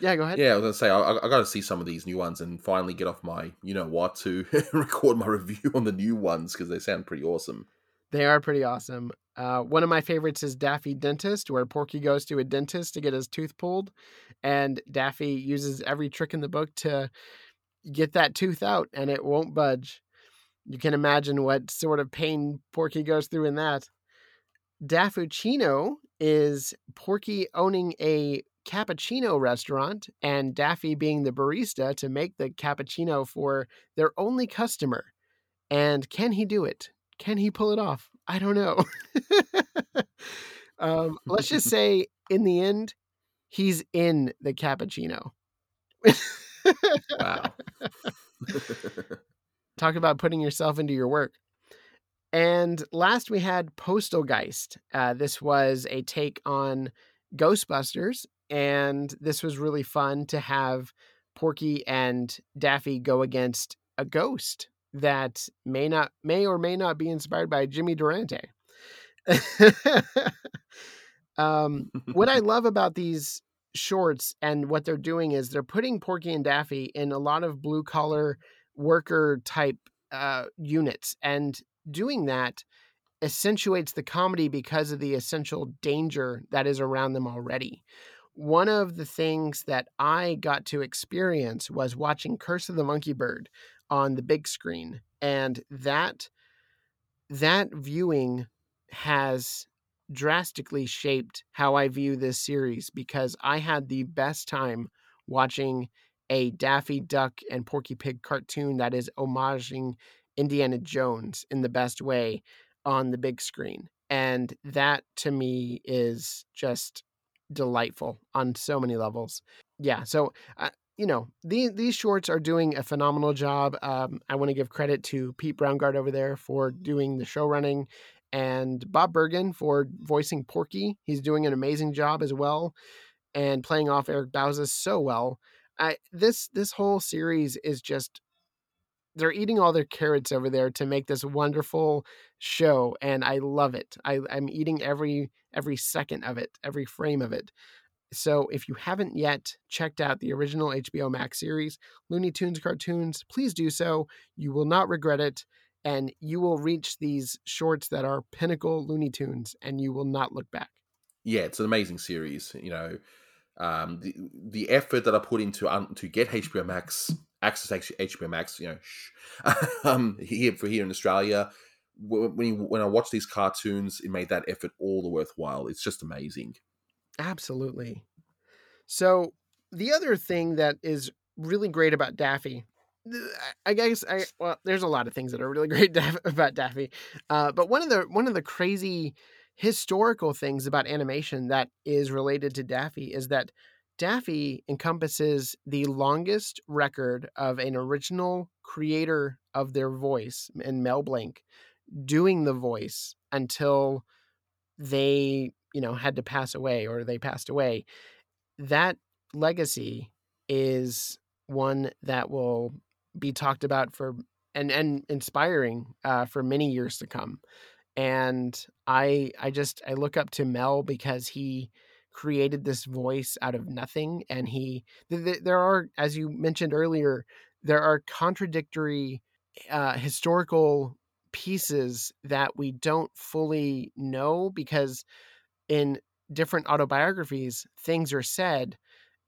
A: yeah go ahead
F: Yeah, I was gonna say I, I got to see some of these new ones and finally get off my you know what to [laughs] record my review on the new ones because they sound pretty awesome.
A: They are pretty awesome. Uh, one of my favorites is Daffy Dentist, where Porky goes to a dentist to get his tooth pulled, and Daffy uses every trick in the book to get that tooth out, and it won't budge. You can imagine what sort of pain Porky goes through in that. Daffuccino is Porky owning a cappuccino restaurant and Daffy being the barista to make the cappuccino for their only customer. And can he do it? Can he pull it off? I don't know. [laughs] um, let's just [laughs] say, in the end, he's in the cappuccino.
F: wow. [laughs]
A: Talk about putting yourself into your work. And last we had Postal Geist. Uh, this was a take on Ghostbusters, and this was really fun to have Porky and Daffy go against a ghost that may not may or may not be inspired by Jimmy Durante. [laughs] um, what I [laughs] love about these shorts and what they're doing is they're putting Porky and Daffy in a lot of blue collar worker type uh, units, and doing that accentuates the comedy because of the essential danger that is around them already. One of the things that I got to experience was watching Curse of the Monkey Bird on the big screen, and that that viewing has drastically shaped how I view this series because I had the best time watching a Daffy Duck and Porky Pig cartoon that is homaging Indiana Jones in the best way on the big screen. And that to me is just delightful on so many levels. Yeah. So, uh, you know, these, these shorts are doing a phenomenal job. Um, I want to give credit to Pete Browngardt over there for doing the show running and Bob Bergen for voicing Porky. He's doing an amazing job as well and playing off Eric Bauza so well. I, this this whole series is just they're eating all their carrots over there to make this wonderful show and i love it I, i'm eating every every second of it every frame of it so if you haven't yet checked out the original hbo max series looney tunes cartoons please do so you will not regret it and you will reach these shorts that are pinnacle looney tunes and you will not look back
F: yeah, it's an amazing series. You know, um, the the effort that I put into um, to get HBO Max access to HBO Max. You know, [laughs] um, here for here in Australia. Wh- When you, when I watch these cartoons, it made that effort all the worthwhile. It's just amazing.
A: Absolutely. So, the other thing that is really great about Daffy. I guess I well, there's a lot of things that are really [laughs] great about Daffy, uh, but one of the one of the crazy historical things about animation that is related to Daffy is that Daffy encompasses the longest record of an original creator of their voice in Mel Blanc doing the voice until they, you know, had to pass away or they passed away. That legacy is one that will be talked about for and and inspiring uh, for many years to come and i i just i look up to mel because he created this voice out of nothing and he th- th- there are as you mentioned earlier there are contradictory uh, historical pieces that we don't fully know because in different autobiographies things are said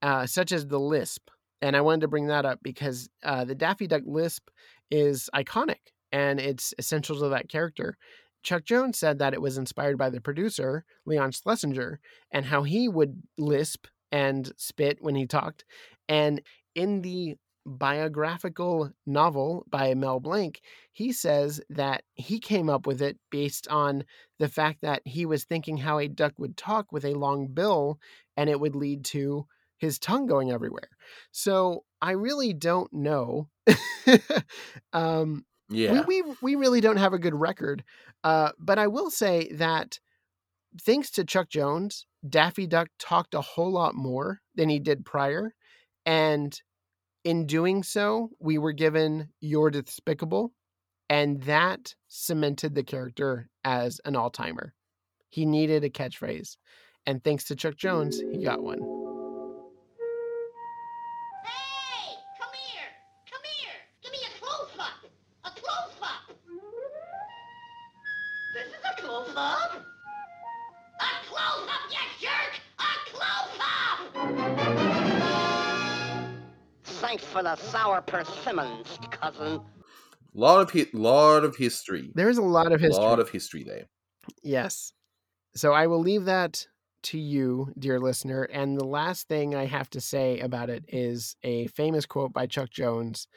A: uh, such as the lisp and i wanted to bring that up because uh, the daffy duck lisp is iconic and it's essential to that character Chuck Jones said that it was inspired by the producer, Leon Schlesinger, and how he would lisp and spit when he talked. And in the biographical novel by Mel Blanc, he says that he came up with it based on the fact that he was thinking how a duck would talk with a long bill and it would lead to his tongue going everywhere. So I really don't know. [laughs] um,
F: yeah.
A: We, we, we really don't have a good record. Uh, but I will say that thanks to Chuck Jones, Daffy Duck talked a whole lot more than he did prior. And in doing so, we were given You're Despicable. And that cemented the character as an all timer. He needed a catchphrase. And thanks to Chuck Jones, he got one.
B: Thanks for the sour persimmons, cousin.
F: Lot of hit, lot of history.
A: There's a lot of history.
F: A lot of history there.
A: Yes. So I will leave that to you, dear listener. And the last thing I have to say about it is a famous quote by Chuck Jones.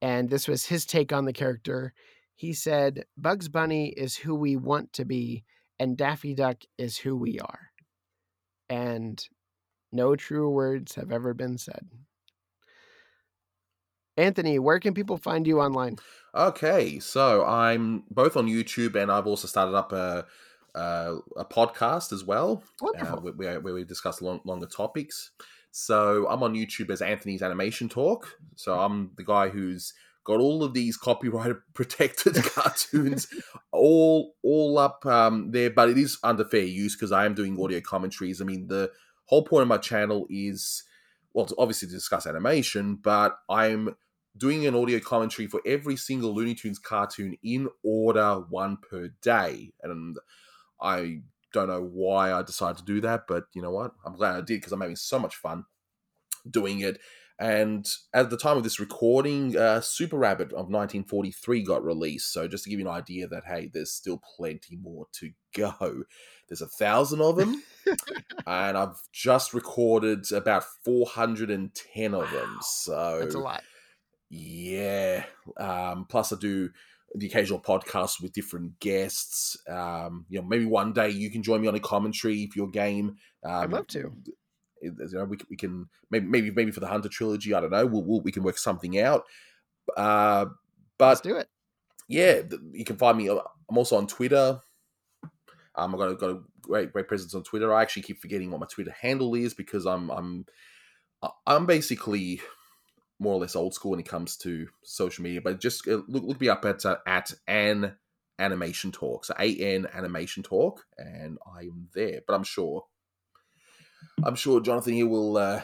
A: And this was his take on the character. He said, Bugs Bunny is who we want to be, and Daffy Duck is who we are. And no true words have ever been said. Anthony, where can people find you online?
F: Okay, so I'm both on YouTube and I've also started up a a, a podcast as well, uh, where, where, we discuss long, longer topics. So I'm on YouTube as Anthony's Animation Talk. So I'm the guy who's got all of these copyright [laughs] protected [laughs] cartoons all all up um, there, but it is under fair use because I am doing audio commentaries. I mean, the whole point of my channel is well, obviously to discuss animation, but I'm doing an audio commentary for every single Looney Tunes cartoon in order, one per day. And I don't know why I decided to do that, but you know what? I'm glad I did because I'm having so much fun doing it. And at the time of this recording, uh, Super Rabbit of 1943 got released. So just to give you an idea that hey, there's still plenty more to go. There's a thousand of them, [laughs] and I've just recorded about 410 of them. So
A: that's a lot.
F: Yeah. Um, plus, I do the occasional podcast with different guests. Um, you know, maybe one day you can join me on a commentary for your game. Um,
A: I'd love to.
F: You know, we, we can maybe maybe maybe for the Hunter trilogy. I don't know. We'll, we'll we can work something out. Uh, but
A: Let's do it.
F: Yeah, you can find me. Uh, I'm also on Twitter. Um, I've got a, got a great great presence on Twitter. I actually keep forgetting what my Twitter handle is because I'm I'm I'm basically more or less old school when it comes to social media. But just uh, look look me up at uh, at an animation talk. So a n animation talk, and I'm there. But I'm sure, I'm sure Jonathan here will uh,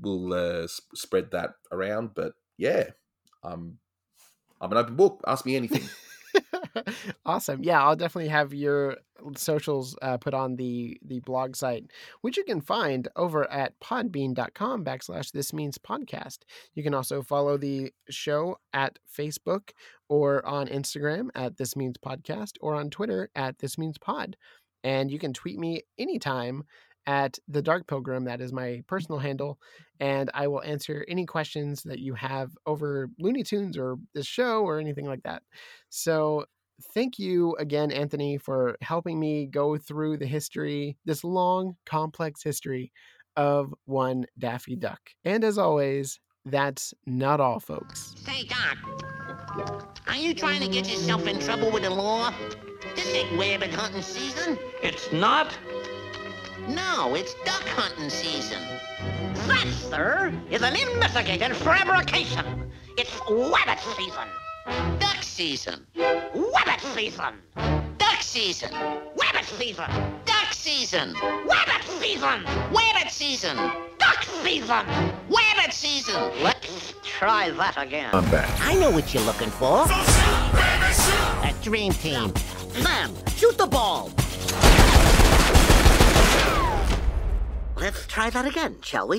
F: will uh, sp- spread that around. But yeah, um, I'm an open book. Ask me anything. [laughs]
A: awesome. Yeah, I'll definitely have your socials uh, put on the the blog site, which you can find over at podbean.com backslash this means podcast. You can also follow the show at Facebook or on Instagram at this means podcast or on Twitter at this means pod. And you can tweet me anytime at the Dark Pilgrim. That is my personal handle, and I will answer any questions that you have over Looney Tunes or this show or anything like that. So thank you again, Anthony, for helping me go through the history, this long, complex history of one Daffy Duck. And as always, that's not all, folks.
B: Say, Doc, are you trying to get yourself in trouble with the law? This ain't rabbit hunting season.
P: It's not?
B: No, it's duck hunting season. That, sir, is an investigated fabrication. It's rabbit season. Duck season. Rabbit season. Duck season. Rabbit season. Duck season. Rabbit season. Rabbit season. Duck season. Rabbit season. Let's try that again.
F: I'm back.
Q: I know what you're looking for. A dream team. Sam, shoot the ball. Let's try that again, shall we?